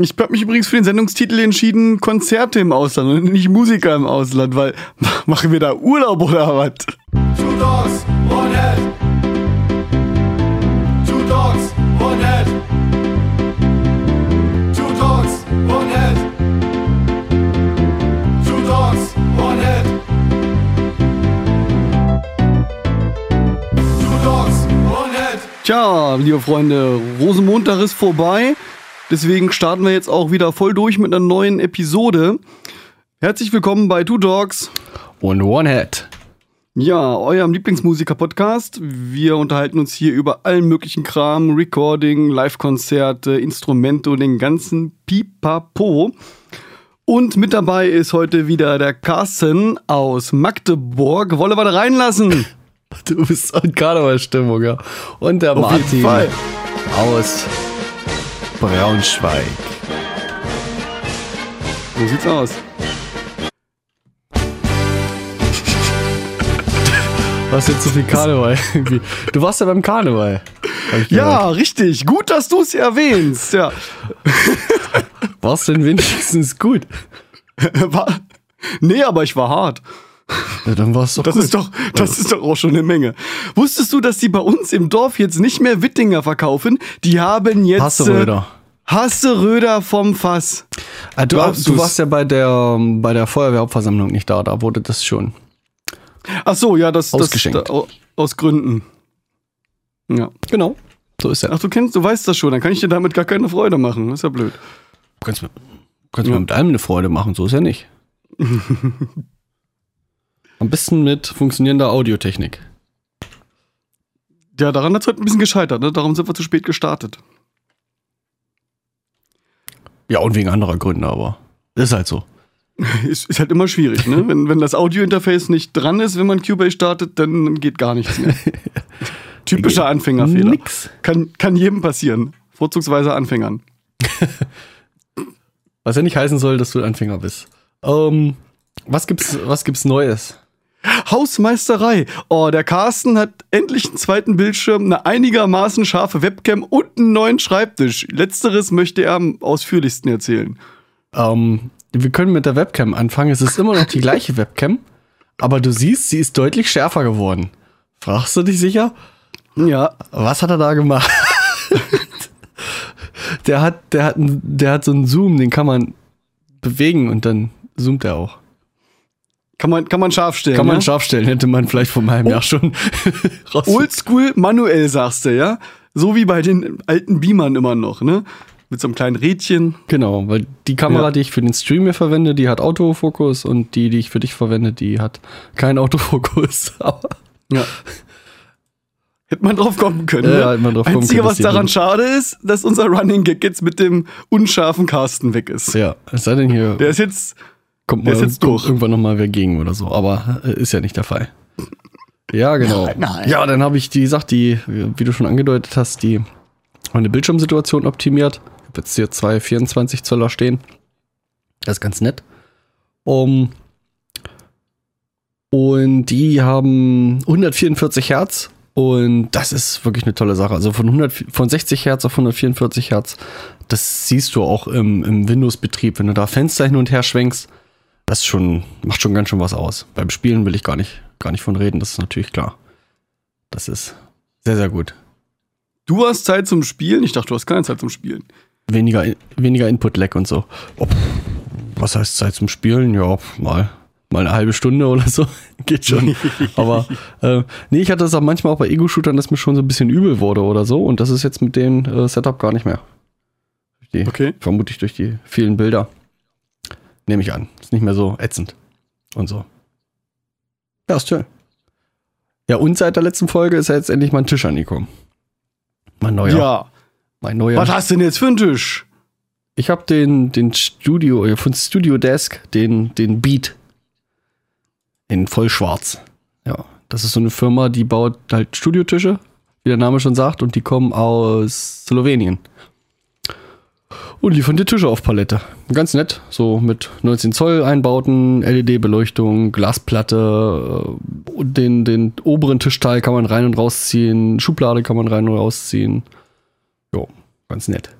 Ich habe mich übrigens für den Sendungstitel entschieden, Konzerte im Ausland und nicht Musiker im Ausland, weil machen wir da Urlaub oder was? Two dogs, one head. Two dogs, one head. Two dogs, one head. Two dogs, one head. Two dogs, one head. Tja, liebe Freunde, Rosenmontag ist vorbei. Deswegen starten wir jetzt auch wieder voll durch mit einer neuen Episode. Herzlich willkommen bei Two Dogs. Und One Head. Ja, eurem Lieblingsmusiker-Podcast. Wir unterhalten uns hier über allen möglichen Kram, Recording, Live-Konzerte, Instrumente und den ganzen Pipapo. Und mit dabei ist heute wieder der Carsten aus Magdeburg. Wolle wir da reinlassen? Du bist in Karnevalstimmung, ja. Und der Auf jeden Martin Fall. aus Braunschweig. So sieht's aus. Was jetzt so viel Karneval? du warst ja beim Karneval. Ja, richtig. Gut, dass du es erwähnst. Ja. War's denn wenigstens gut? War, nee, aber ich war hart. Ja, dann war's doch Das gut. ist doch, das ist doch auch schon eine Menge. Wusstest du, dass die bei uns im Dorf jetzt nicht mehr Wittinger verkaufen? Die haben jetzt Hasseröder. Äh, Hasseröder vom Fass. Ah, du, du warst ja bei der, bei der Feuerwehrhauptversammlung nicht da, da wurde das schon. Ach so, ja, das, das Ausgeschenkt. da, au- aus Gründen. Ja. Genau. So ist ja. Ach, du kennst, du weißt das schon, dann kann ich dir damit gar keine Freude machen. Das ist ja blöd. Du kannst mir, kannst Ja. mir mit allem eine Freude machen, so ist ja nicht. Am besten mit funktionierender Audiotechnik. Ja, daran hat es heute ein bisschen gescheitert, ne? Darum sind wir zu spät gestartet. Ja, und wegen anderer Gründe, aber ist halt so. Ist, ist halt immer schwierig, ne? wenn, wenn das Audiointerface nicht dran ist, wenn man Cubase startet, dann geht gar nichts mehr. Typischer Anfängerfehler. Nix. Kann, kann jedem passieren. Vorzugsweise Anfängern. Was ja nicht heißen soll, dass du Anfänger bist. Ähm, was gibt's, was gibt's Neues? Hausmeisterei. Oh, der Carsten hat endlich einen zweiten Bildschirm, eine einigermaßen scharfe Webcam und einen neuen Schreibtisch. Letzteres möchte er am ausführlichsten erzählen. Ähm, wir können mit der Webcam anfangen. Es ist immer noch die gleiche Webcam, aber du siehst, sie ist deutlich schärfer geworden. Fragst du dich sicher? Ja, Was hat er da gemacht? der hat, der hat, der hat so einen Zoom, den kann man bewegen und dann zoomt er auch. Kann man, kann man scharf stellen. Kann man ja? scharf stellen, hätte man vielleicht vor meinem Jahr schon raus. Oldschool manuell, sagst du, ja? So wie bei den alten Beamern immer noch, ne? Mit so einem kleinen Rädchen. Genau, weil die Kamera, Ja. die ich für den Stream hier verwende, die hat Autofokus und die, die ich für dich verwende, die hat keinen Autofokus. Ja. Hätte man drauf kommen können. Ja, ne? hätte man drauf kommen Einzige, können, was dass die daran schade ist, dass unser Running Gag jetzt mit dem unscharfen Carsten weg ist. ja, es sei denn hier Der ist jetzt, kommt, mal, irgendwann nochmal wer gegen oder so. Aber äh, ist ja nicht der Fall. Ja, genau. Nein, nein. Ja, dann habe ich die gesagt, die, wie du schon angedeutet hast, die meine Bildschirmsituation optimiert. Ich habe jetzt hier zwei 24 Zöller stehen. Das ist ganz nett. Um, und die haben 144 Hertz und das ist wirklich eine tolle Sache. Also von, 100, von 60 Hertz auf 144 Hertz, das siehst du auch im, im Windows-Betrieb, wenn du da Fenster hin und her schwenkst. Das schon, macht schon ganz schön was aus. Beim Spielen will ich gar nicht, gar nicht von reden, das ist natürlich klar. Das ist sehr, sehr gut. du hast Zeit zum Spielen. Ich dachte, du hast keine Zeit zum Spielen. Weniger, weniger Input-Lag und so. Ob, was heißt Zeit zum Spielen? Ja, mal, mal eine halbe Stunde oder so. Geht schon. Aber äh, nee, ich hatte das auch manchmal auch bei Ego-Shootern, dass mir schon so ein bisschen übel wurde oder so. Und das ist jetzt mit dem äh, Setup gar nicht mehr. Die, Okay. Vermutlich durch die vielen Bilder. Nehme ich an. Ist nicht mehr so ätzend. Und so. Ja, ist schön. Ja, und seit der letzten Folge ist ja jetzt endlich mein Tisch angekommen. Mein neuer. Ja. Mein neuer. Was hast du denn jetzt für einen Tisch? Ich habe den, den Studio, äh, von Studio Desk, den, den Beat. In vollschwarz. Ja, das ist so eine Firma, die baut halt Studiotische, wie der Name schon sagt, und die kommen aus Slowenien. Und liefern die Tische auf Palette. Ganz nett, so mit 19 Zoll Einbauten, LED-Beleuchtung, Glasplatte, äh, den, den oberen Tischteil kann man rein und rausziehen, Schublade kann man rein und rausziehen. Jo, ganz nett.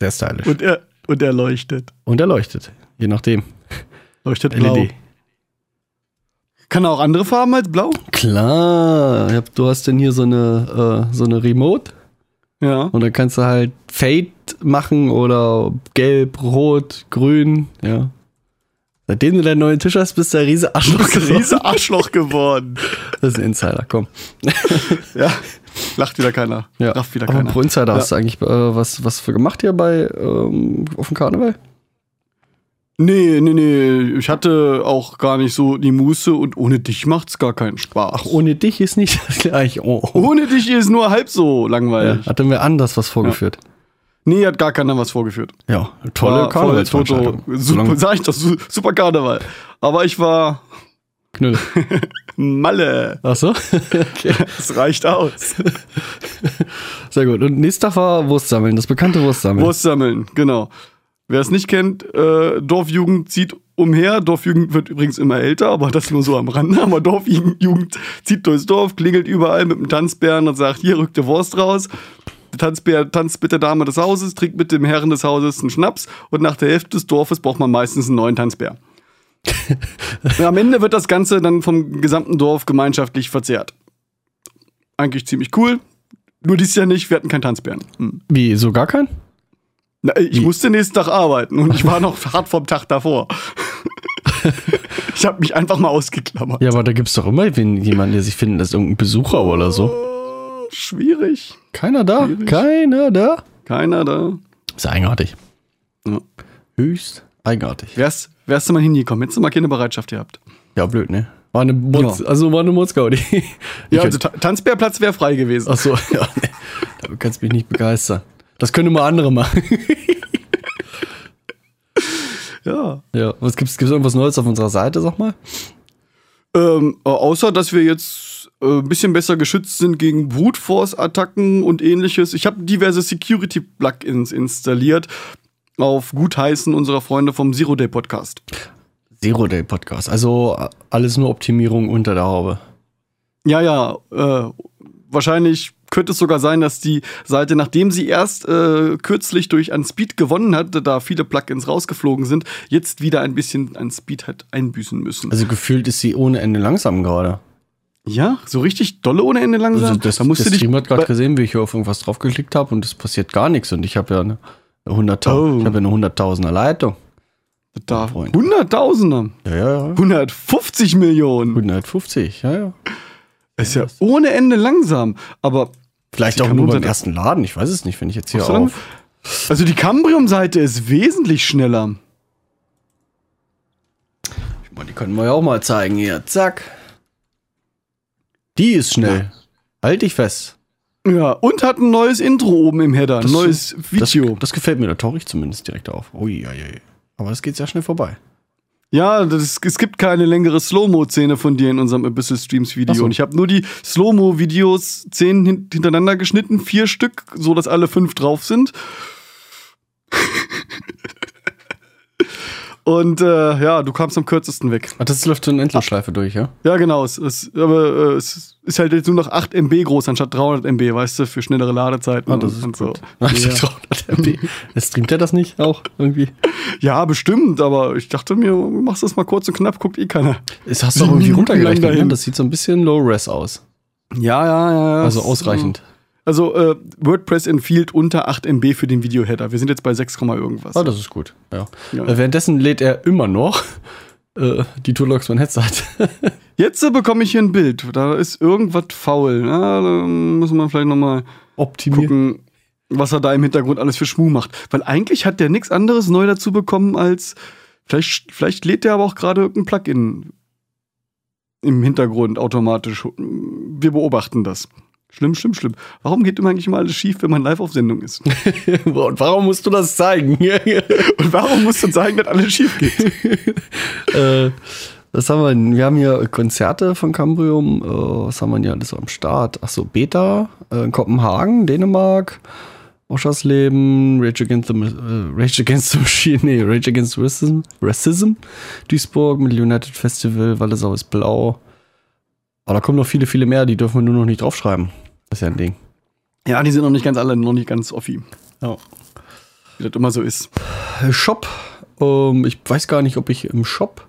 Sehr stylisch. Und er, Und er leuchtet. Und er leuchtet. Je nachdem. Leuchtet blau. LED. Kann er auch andere Farben als blau? Klar. Ja, Du hast denn hier so eine, äh, so eine Remote. Ja. Und dann kannst du halt Fade machen oder gelb, rot, grün. Ja. Seitdem du deinen neuen Tisch hast, bist du ein riese Arschloch geworden. Riese Arschloch geworden. Das ist ein Insider, komm. Ja. Lacht wieder keiner. Ja. Rafft wieder Aber keiner. pro Insider Ja. hast du eigentlich äh, was, was für gemacht hier bei ähm, auf dem Karneval? Nee, nee, nee. Ich hatte auch gar nicht so die Muße und ohne dich macht's gar keinen Spaß. Ach, ohne dich ist nicht das gleich. Oh. ohne dich ist nur halb so Ja, langweilig. hatten wir anders was vorgeführt. Nee, hat gar keiner was vorgeführt. Ja, tolle Karnevalsveranstaltung. Super, sag ich su- super Karneval. Aber ich war Knülle. Malle. Ach so? okay. Das reicht aus. Sehr gut. Und nächster Tag war Wurstsammeln, das bekannte Wurstsammeln. Wurst sammeln, genau. Wer es nicht kennt, äh, Dorfjugend zieht umher. Dorfjugend wird übrigens immer älter, aber das nur so am Rande. Aber Dorfjugend zieht durchs Dorf, klingelt überall mit dem Tanzbären und sagt, hier rückt der Wurst raus. Der Tanzbär tanzt mit der Dame des Hauses, trinkt mit dem Herren des Hauses einen Schnaps und nach der Hälfte des Dorfes braucht man meistens einen neuen Tanzbär. am Ende wird das Ganze dann vom gesamten Dorf gemeinschaftlich verzehrt. Eigentlich ziemlich cool. Nur dies Jahr nicht, wir hatten keinen Tanzbären. Hm. Wie, so gar kein? Na, ich musste nächsten Tag arbeiten und ich war noch hart vom Tag davor. ich habe mich einfach mal ausgeklammert. Ja, aber da gibt's doch immer jemanden, der sich findet, das ist irgendein Besucher oder so. Schwierig. Keiner da? Schwierig. Keiner da? Keiner da. Ist eigenartig. Ja. Höchst eigenartig. Wärst, wärst du mal hingekommen, hättest du mal keine Bereitschaft gehabt. Ja, blöd, ne? War eine Mutz, Ja. also war eine Mutzgaudi. Ja, also Ta Tanzbärplatz wäre frei gewesen. Ach so, ja. Da kannst du mich nicht begeistern. Das können mal andere machen. Ja. Ja. Was gibt's, gibt's irgendwas Neues auf unserer Seite, sag mal? Ähm, äh, außer, dass wir jetzt äh, ein bisschen besser geschützt sind gegen Brute Force-Attacken und ähnliches. Ich habe diverse Security-Plugins installiert auf Gutheißen unserer Freunde vom Zero Day Podcast. Zero Day Podcast. Also alles nur Optimierung unter der Haube. Ja, ja, äh, wahrscheinlich könnte es sogar sein, dass die Seite, nachdem sie erst äh, kürzlich durch an Speed gewonnen hat, da viele Plugins rausgeflogen sind, jetzt wieder ein bisschen an Speed hat einbüßen müssen. Also gefühlt ist sie ohne Ende langsam gerade. Ja, so richtig dolle ohne Ende langsam. Also das, da musst der du dich Stream hat gerade gesehen, wie ich hier auf irgendwas draufgeklickt habe und es passiert gar nichts. Und ich habe ja eine, eine 100.000 Oh. ich habe ja eine 100.000er Leitung. da Freund. Hunderttausender, Ja, ja, ja. 150 Millionen. 150, ja, ja. Ist ja ohne Ende langsam. Aber Vielleicht auch nur beim ersten Laden. Ich weiß es nicht, wenn ich jetzt hier lang- auf. also die Cambrium-Seite ist wesentlich schneller. Die können wir ja auch mal zeigen hier. Zack. Die ist schnell. Halt dich fest. Ja, und hat ein neues Intro oben im Header, ein Das- neues Video. Das, das gefällt mir, da tauche ich zumindest direkt auf. Ui, ui, ui. Aber es geht sehr schnell vorbei. Ja, das, es gibt keine längere Slow-Mo-Szene von dir in unserem Abyssal Streams Video. Ach so. Und ich habe nur die Slow-Mo-Videos zehn hin hintereinander geschnitten, vier Stück, so dass alle fünf drauf sind. Und äh, ja, du kamst am kürzesten weg. Ach, das läuft so eine Endlosschleife durch, ja? Ja, genau. Es, es, aber äh, es ist halt jetzt nur noch 8 MB groß anstatt 300 MB, weißt du, für schnellere Ladezeiten. Ah, das und, ist und gut. so. Ja. Ja. Streamt er das nicht auch irgendwie? ja, bestimmt, aber ich dachte mir, du machst das mal kurz und knapp, guckt eh keiner. Es hast du auch irgendwie runtergerechnet, ne? Das sieht so ein bisschen low-res aus. Ja, ja, ja. Also ausreichend. Also äh, WordPress empfiehlt unter 8 MB für den Videoheader. Wir sind jetzt bei 6, irgendwas. Ah, das ist gut. Ja. Ja. Äh, währenddessen lädt er immer noch äh, die Toolbox von Headset. Jetzt bekomme ich hier ein Bild. Da ist irgendwas faul. Na, da müssen wir vielleicht nochmal gucken, was er da im Hintergrund alles für Schmuh macht. Weil eigentlich hat der nichts anderes neu dazu bekommen als. Vielleicht, vielleicht lädt der aber auch gerade irgendein Plugin im Hintergrund automatisch. Wir beobachten das. Schlimm, schlimm, schlimm. Warum geht immer eigentlich immer alles schief, wenn man live auf Sendung ist? Und warum musst du das zeigen? Und warum musst du sagen, dass alles schief geht? äh, was haben wir denn? Wir haben hier Konzerte von Cambrium. Äh, was haben wir denn hier alles am Start? Achso, Beta äh, in Kopenhagen, Dänemark, Oschersleben, Rage Against the, äh, Rage Against the Machine, nee, Rage Against Racism, Racism, Duisburg mit United Festival, Wallisau ist blau. Aber da kommen noch viele, viele mehr, die dürfen wir nur noch nicht draufschreiben. Das ist ja ein Ding. Ja, die sind noch nicht ganz alle, noch nicht ganz offi. Ja. Wie das immer so ist. Shop. Ähm, ich weiß gar nicht, ob ich im Shop,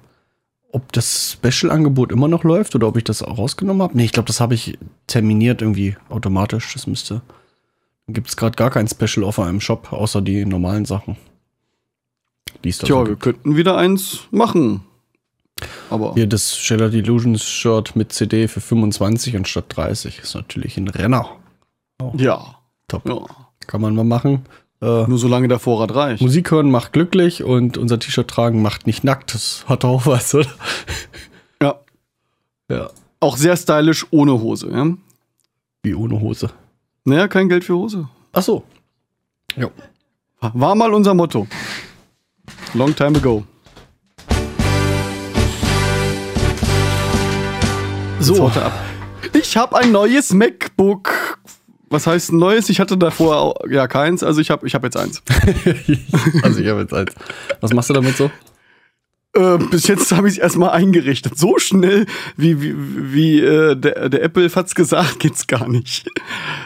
ob das Special-Angebot immer noch läuft oder ob ich das auch rausgenommen habe. Nee, ich glaube, das habe ich terminiert irgendwie automatisch. Das müsste. Gibt es gerade gar kein Special-Offer im Shop, außer die normalen Sachen. Die Tja, wir könnten wieder eins machen. Aber Hier das Shattered Illusions Shirt mit CD für 25 anstatt 30 ist natürlich ein Renner. ja. Top. ja. Kann man mal machen. Äh, Nur solange der Vorrat reicht. Musik hören macht glücklich und unser T-Shirt tragen macht nicht nackt. Das hat auch was, oder? Ja. Ja. Auch sehr stylisch ohne Hose, ja. Wie ohne Hose. Naja, kein Geld für Hose. Ach so. Ja. War mal unser Motto. Long time ago. So, ich habe ein neues MacBook. Was heißt ein neues? Ich hatte davor auch, ja keins, also ich habe ich hab jetzt eins. also ich habe jetzt eins. Was machst du damit so? Äh, bis jetzt habe ich es erstmal eingerichtet. So schnell, wie, wie, wie äh, der, der Apple hat's gesagt, geht's gar nicht.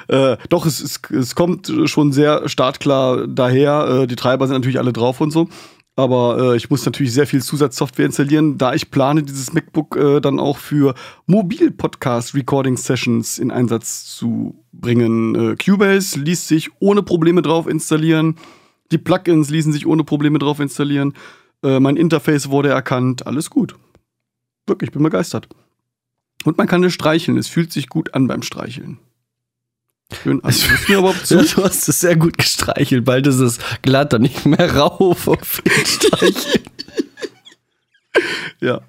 Äh, doch, es, es, es kommt schon sehr startklar daher. Äh, die Treiber sind natürlich alle drauf und so. Aber äh, ich muss natürlich sehr viel Zusatzsoftware installieren, da ich plane, dieses MacBook äh, dann auch für Mobil-Podcast-Recording-Sessions in Einsatz zu bringen. Äh, Cubase ließ sich ohne Probleme drauf installieren. Die Plugins ließen sich ohne Probleme drauf installieren. Äh, mein Interface wurde erkannt. Alles gut. Wirklich, bin begeistert. Und man kann es streicheln. Es fühlt sich gut an beim Streicheln. Schön an. Du mir überhaupt zu? Du hast es sehr gut gestreichelt. Bald ist es glatt und nicht mehr den Streicheln. Ja.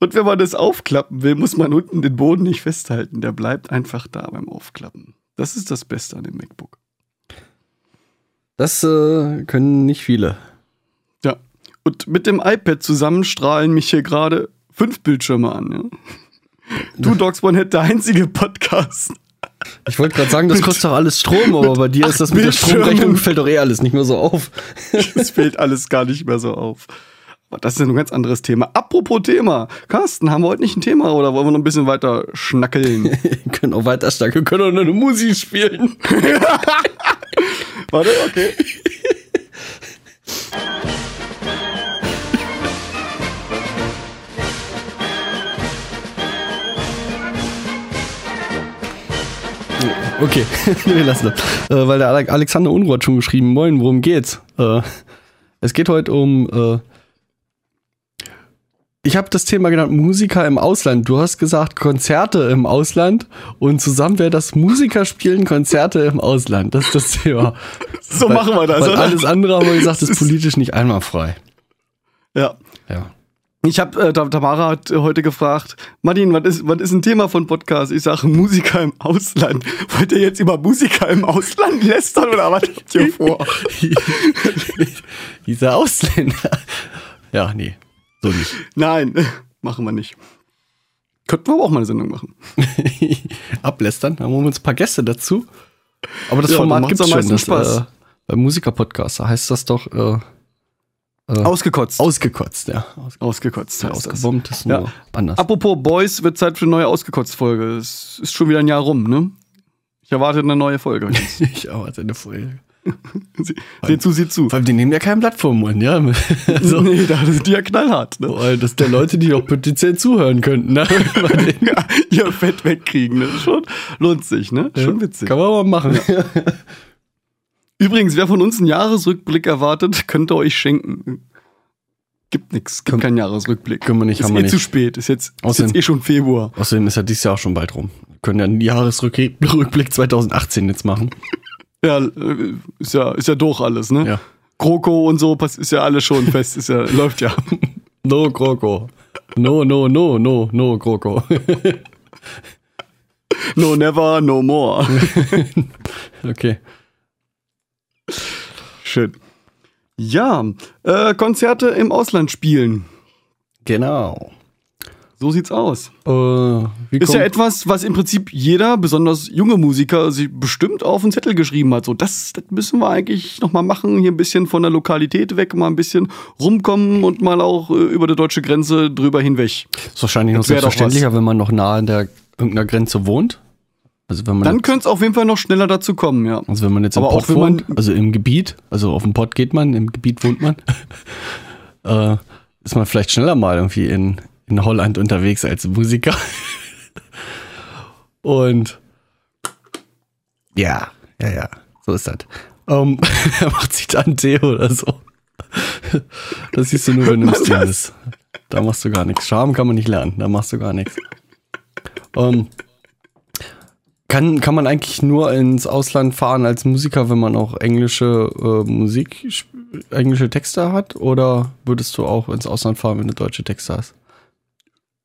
Und wenn man das aufklappen will, muss man unten den Boden nicht festhalten. Der bleibt einfach da beim Aufklappen. Das ist das Beste an dem MacBook. Das äh, können nicht viele. Ja. Und mit dem iPad zusammen strahlen mich hier gerade fünf Bildschirme an. Ja? Du Dogs One Head, der einzige Podcast. Ich wollte gerade sagen, das kostet doch alles Strom, aber bei dir ist das mit der. Stromrechnung fällt doch eh alles nicht mehr so auf. Es fällt alles gar nicht mehr so auf. Aber das ist ja ein ganz anderes Thema. Apropos Thema. Carsten, haben wir heute nicht ein Thema oder wollen wir noch ein bisschen weiter schnackeln? Wir können auch weiter stark, wir können auch nur eine Musik spielen. Warte, okay. Okay, wir lassen das. Äh, weil der Ale- Alexander Unruh hat schon geschrieben, moin, worum geht's? Äh, es geht heute um, äh, ich habe das Thema genannt, Musiker im Ausland. Du hast gesagt, Konzerte im Ausland und zusammen wäre das Musiker spielen Konzerte im Ausland. Das ist das Thema. So Weil- machen wir das, Weil oder? alles andere haben wir gesagt, ist politisch nicht einwandfrei. Ja. Ja. Ich habe, äh, Tam- Tamara hat äh, heute gefragt, Martin, was ist, was ist ein Thema von Podcast? Ich sage Musiker im Ausland. Wollt ihr jetzt über Musiker im Ausland lästern oder was habt ihr vor? Dieser Ausländer. Ja, nee, so nicht. Nein, machen wir nicht. Könnten wir aber auch mal eine Sendung machen. ablästern. Dann holen wir uns ein paar Gäste dazu. Aber das Ja, Format gibt es am schon. meisten Das, Spaß. äh, beim Musiker-Podcast da heißt das doch äh, Ausgekotzt. ausgekotzt, ja. Aus, Ausgekotzt. das. ausgebombt ist nur Ja. anders. Apropos Boys, wird Zeit für eine neue Ausgekotzt-Folge. Es ist schon wieder ein Jahr rum, ne? Ich erwarte eine neue Folge. ich erwarte eine Folge. Sie- Seht zu, seht zu. Vor allem, die nehmen ja kein Blatt vom Mund, ja. Also, Nee, da sind die ja knallhart. Ne? weil das der Leute, die doch potenziell zuhören könnten, ne? Ja, ihr Fett wegkriegen, ne? Schon lohnt sich, ne? Schon witzig. Kann man mal machen. Übrigens, wer von uns einen Jahresrückblick erwartet, könnt ihr euch schenken. Gibt nix, gibt keinen Jahresrückblick. Können wir nicht, ist haben eh wir zu nicht. spät. Ist jetzt, ist Außerdem- jetzt eh schon Februar. Außerdem ist ja dieses Jahr auch schon bald rum. Wir können ja einen Jahresrückblick 2018 jetzt machen. Ja, äh, ist ja, ist ja durch alles, ne? Ja. Kroko und so ist ja alles schon fest. Ist ja, läuft ja. No, Kroko. No, no, no, no, no, Kroko. No, never, no more. okay. Schön. Ja, äh, Konzerte im Ausland spielen. Genau. So sieht's aus. Äh, Ist ja etwas, was im Prinzip jeder, besonders junge Musiker, sich bestimmt auf den Zettel geschrieben hat. So, das, das müssen wir eigentlich noch mal machen. Hier ein bisschen von der Lokalität weg, mal ein bisschen rumkommen und mal auch äh, über die deutsche Grenze drüber hinweg. ist wahrscheinlich noch selbstverständlicher, wenn man noch nah an der irgendeiner Grenze wohnt. Also wenn man Dann könnte es auf jeden Fall noch schneller dazu kommen, ja. also wenn man jetzt im aber auch Pott wohnt, also im Gebiet, also auf dem Pott geht man, im Gebiet wohnt man, äh, ist man vielleicht schneller mal irgendwie in, in Holland unterwegs als Musiker. Und ja, ja, ja, so ist das. Ähm, er macht sich dann Tee oder so. Das siehst du nur, wenn du im das? bist. Da machst du gar nichts. Charme kann man nicht lernen, da machst du gar nichts. Ähm, kann, kann man eigentlich nur ins Ausland fahren als Musiker, wenn man auch englische äh, Musik, englische Texte hat? Oder würdest du auch ins Ausland fahren, wenn du deutsche Texte hast?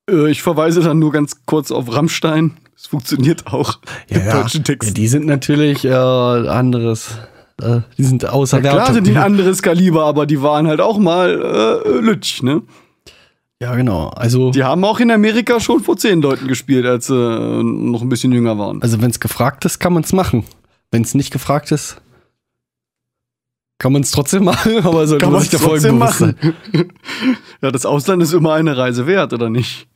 Äh, ich verweise dann nur ganz kurz auf Rammstein. Es funktioniert auch mit deutschen Ja, Texten. die sind natürlich äh, anderes. Äh, die sind außer Klar Wert. sind die ein anderes Kaliber, aber die waren halt auch mal äh, Lütsch, ne? Ja, genau. Also, Die haben auch in Amerika schon vor zehn Leuten gespielt, als sie äh, noch ein bisschen jünger waren. also wenn es gefragt ist, kann man es machen. Wenn es nicht gefragt ist, kann man es trotzdem machen, aber sollte Kann man sich der Folgen trotzdem bewusst machen. ja, das Ausland ist immer eine Reise wert, oder nicht?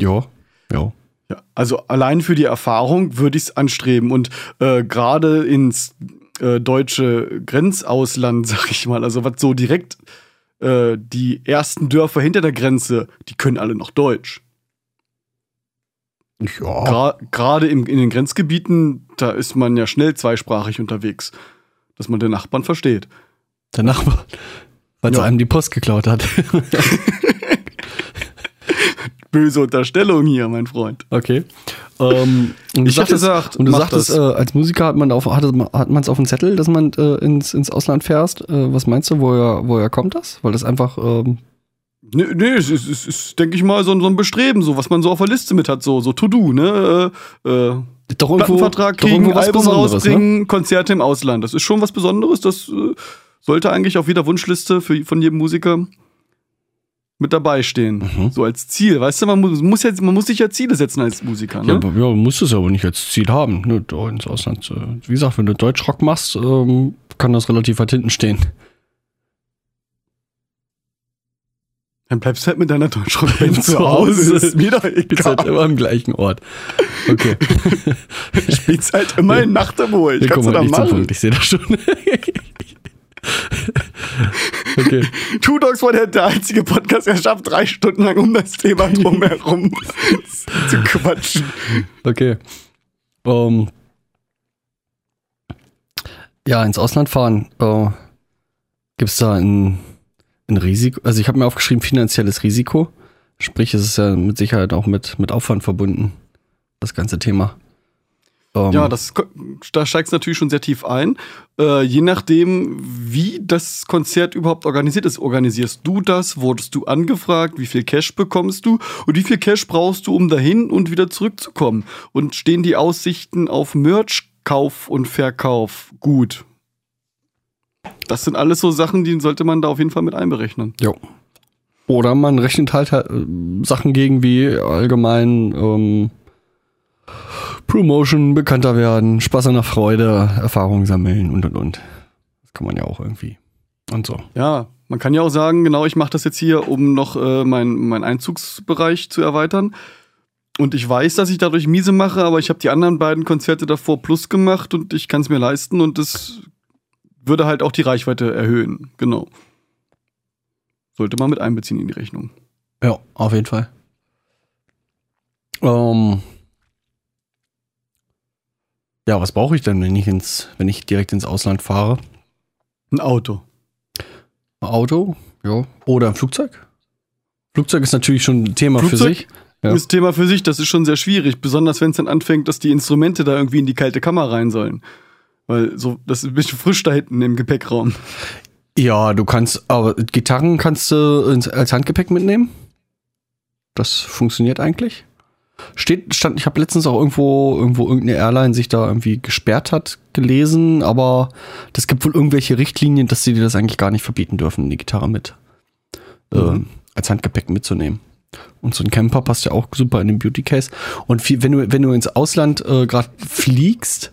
Ja, ja. Ja, also allein für die Erfahrung würde ich es anstreben und äh, gerade ins äh, deutsche Grenzausland, sag ich mal, also was so direkt äh, die ersten Dörfer hinter der Grenze, die können alle noch Deutsch. Ja, gerade in den Grenzgebieten, da ist man ja schnell zweisprachig unterwegs, dass man den Nachbarn versteht. der Nachbar, weil Ja. er einem die Post geklaut hat. Böse Unterstellung hier, mein Freund. Okay. Ähm, und du Ich sagtest, gesagt, und du sagtest, das. äh, als Musiker hat man auf, hat, hat man es auf dem Zettel, dass man äh, ins, ins Ausland fährst. Äh, was meinst du, woher, woher kommt das? Weil das einfach, ähm, Nee, nee es ist, es ist denke ich mal, so, ein- so ein Bestreben, so was man so auf der Liste mit hat, so, so To-Do, ne? Äh, äh, doch irgendwo, Plattenvertrag doch kriegen, irgendwo was Album ne? rausbringen, Konzerte im Ausland. Das ist schon was Besonderes. Das äh, sollte eigentlich auf jeder Wunschliste für, von jedem Musiker mit dabei stehen. Mhm. So als Ziel. Weißt du, man muss, muss jetzt, man muss sich ja Ziele setzen als Musiker. Ja, Ne? aber, ja, musst es aber nicht als Ziel haben, ne, ins Ausland. Wie gesagt, wenn du Deutschrock machst, ähm, kann das relativ weit hinten stehen. Dann bleibst du halt mit deiner Deutschrockband Zu Hause. Ist mir doch Bist halt egal. immer am gleichen Ort. Okay. Spielst halt immer in. Ich halt da nicht zum machen. Punkt, ich sehe das schon. okay. Two Dogs war der, der einzige Podcast, der schafft drei Stunden lang um das Thema drumherum zu quatschen. Okay. Ähm, ja, ins Ausland fahren. Äh, Gibt es da ein, ein Risiko? Also ich habe mir aufgeschrieben, finanzielles Risiko. Sprich, es ist ja mit Sicherheit auch mit, mit Aufwand verbunden, das ganze Thema. Ähm, Ja, das, da steigst du natürlich schon sehr tief ein. Äh, je nachdem, wie das Konzert überhaupt organisiert ist. Organisierst du das? Wurdest du angefragt? Wie viel Cash bekommst du? Und wie viel Cash brauchst du, um dahin und wieder zurückzukommen? Und stehen die Aussichten auf Merch-Kauf und Verkauf gut? Das sind alles so Sachen, die sollte man da auf jeden Fall mit einberechnen. Jo. Oder man rechnet halt, halt Sachen gegen wie allgemein ähm, Promotion, bekannter werden, Spaß an der Freude, Erfahrung sammeln und und und. Das kann man ja auch irgendwie. Und so. Ja, man kann ja auch sagen, genau, ich mache das jetzt hier, um noch äh, meinen mein Einzugsbereich zu erweitern. Und ich weiß, dass ich dadurch miese mache, aber ich habe die anderen beiden Konzerte davor plus gemacht und ich kann es mir leisten und das würde halt auch die Reichweite erhöhen. Genau. Sollte man mit einbeziehen in die Rechnung. Ja, auf jeden Fall. Ähm, ja, was brauche ich denn, wenn ich ins, wenn ich direkt ins Ausland fahre? Ein Auto. Ein Auto, ja. Oder ein Flugzeug? Flugzeug ist natürlich schon ein Thema für Flugzeug? sich. Ja. Das Thema für sich, das ist schon sehr schwierig, besonders wenn es dann anfängt, dass die Instrumente da irgendwie in die kalte Kammer rein sollen. Weil so, das ist ein bisschen frisch da hinten im Gepäckraum. Ja, du kannst, aber Gitarren kannst du als Handgepäck mitnehmen. Das funktioniert eigentlich. Steht, stand, ich habe letztens auch irgendwo, irgendwo irgendeine Airline sich da irgendwie gesperrt hat, gelesen, aber das gibt wohl irgendwelche Richtlinien, dass sie dir das eigentlich gar nicht verbieten dürfen, die Gitarre mit ähm, als Handgepäck mitzunehmen. Und so ein Camper passt ja auch super in den Beauty Case. Und viel, wenn du, wenn du ins Ausland äh, gerade fliegst,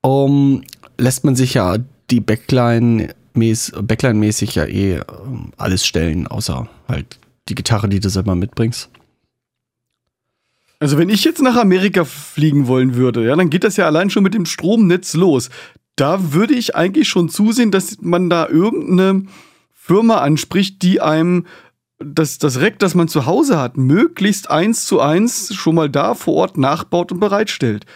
um, lässt man sich ja die Backline mäß, Backline-mäßig ja eh ähm, alles stellen, außer halt die Gitarre, die du selber mitbringst. Also wenn ich jetzt nach Amerika fliegen wollen würde, ja, dann geht das ja allein schon mit dem Stromnetz los. Da würde ich eigentlich schon zusehen, dass man da irgendeine Firma anspricht, die einem das, das Rack, das man zu Hause hat, möglichst eins zu eins schon mal da vor Ort nachbaut und bereitstellt.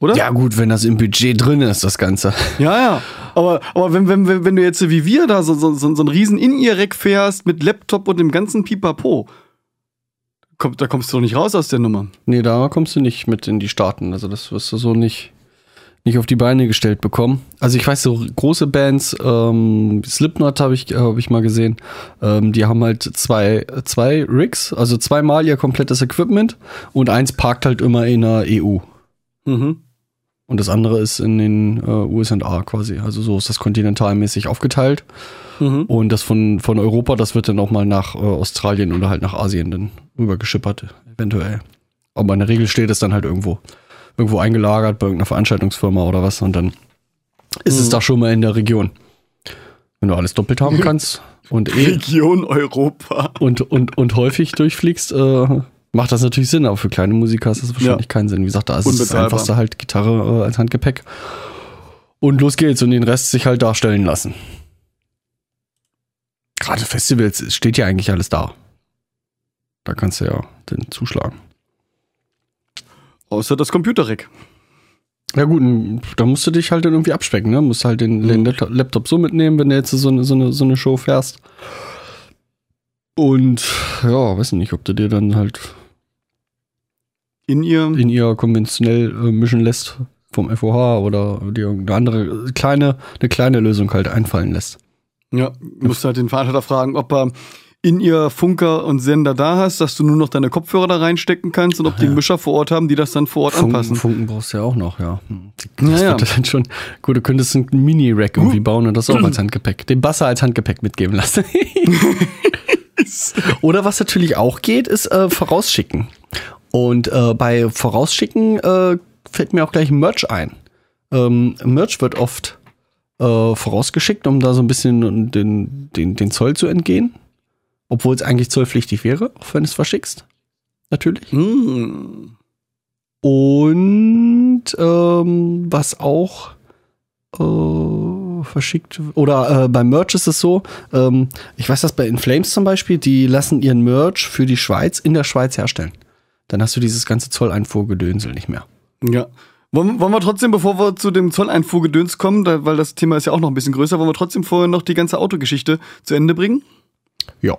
Oder? Ja, gut, wenn das im Budget drin ist, das Ganze. Ja, ja. Aber, aber wenn, wenn, wenn du jetzt wie wir da so, so, so, so einen riesen In-Ear-Rack fährst mit Laptop und dem ganzen Pipapo, komm, da kommst du doch nicht raus aus der Nummer. Nee, da kommst du nicht mit in die Staaten. Also das wirst du so nicht, nicht auf die Beine gestellt bekommen. Also ich weiß, so große Bands, ähm, Slipknot habe ich, hab ich mal gesehen, ähm, die haben halt zwei, zwei Rigs, also zweimal ihr komplettes Equipment und eins parkt halt immer in der EU. Mhm. Und das andere ist in den äh, USA quasi. Also so ist das kontinentalmäßig aufgeteilt. Mhm. Und das von, von Europa, das wird dann auch mal nach äh, Australien oder halt nach Asien dann rübergeschippert, eventuell. Aber in der Regel steht es dann halt irgendwo, irgendwo eingelagert bei irgendeiner Veranstaltungsfirma oder was und dann ist es da schon mal in der Region. Wenn du alles doppelt haben kannst und eh Region Europa. und, und, und häufig durchfliegst, äh, macht das natürlich Sinn, aber für kleine Musiker ist das wahrscheinlich Ja. keinen Sinn. Wie gesagt, da ist es einfachste halt Gitarre äh, als Handgepäck. Und los geht's und den Rest sich halt darstellen lassen. Gerade Festivals es steht ja eigentlich alles da. Da kannst du ja den zuschlagen. Außer das Computerrack. Ja gut, da musst du dich halt dann irgendwie abspecken, ne? Musst halt den, den Laptop- Laptop so mitnehmen, wenn du jetzt so eine, so eine, so eine Show fährst. Und ja, weiß nicht, ob du dir dann halt In ihr. in ihr konventionell äh, mischen lässt vom FOH oder dir irgendeine andere kleine, eine kleine Lösung halt einfallen lässt. Ja, musst halt den Veranstalter fragen, ob er in ihr Funker und Sender da hast, dass du nur noch deine Kopfhörer da reinstecken kannst und ob die einen Mischer vor Ort haben, die das dann vor Ort Funken, anpassen. Funken brauchst du ja auch noch, ja. Hm. Ja, Das ja. wird dann schon. Gut, du könntest ein Mini-Rack irgendwie bauen und das auch als Handgepäck. Den Basser als Handgepäck mitgeben lassen. Oder was natürlich auch geht, ist äh, vorausschicken. Und äh, bei Vorausschicken äh, fällt mir auch gleich Merch ein. Ähm, Merch wird oft äh, vorausgeschickt, um da so ein bisschen den, den, den Zoll zu entgehen. Obwohl es eigentlich zollpflichtig wäre, auch wenn es verschickst. Natürlich. Hm. Und ähm, was auch äh, verschickt oder äh, beim Merch ist es so, ähm, ich weiß das bei Inflames zum Beispiel, die lassen ihren Merch für die Schweiz in der Schweiz herstellen. Dann hast du dieses ganze Zolleinfuhrgedönsel nicht mehr. Ja. Wollen, wollen wir trotzdem, bevor wir zu dem Zolleinfuhrgedöns kommen, da, weil das Thema ist ja auch noch ein bisschen größer, wollen wir trotzdem vorher noch die ganze Autogeschichte zu Ende bringen? Ja.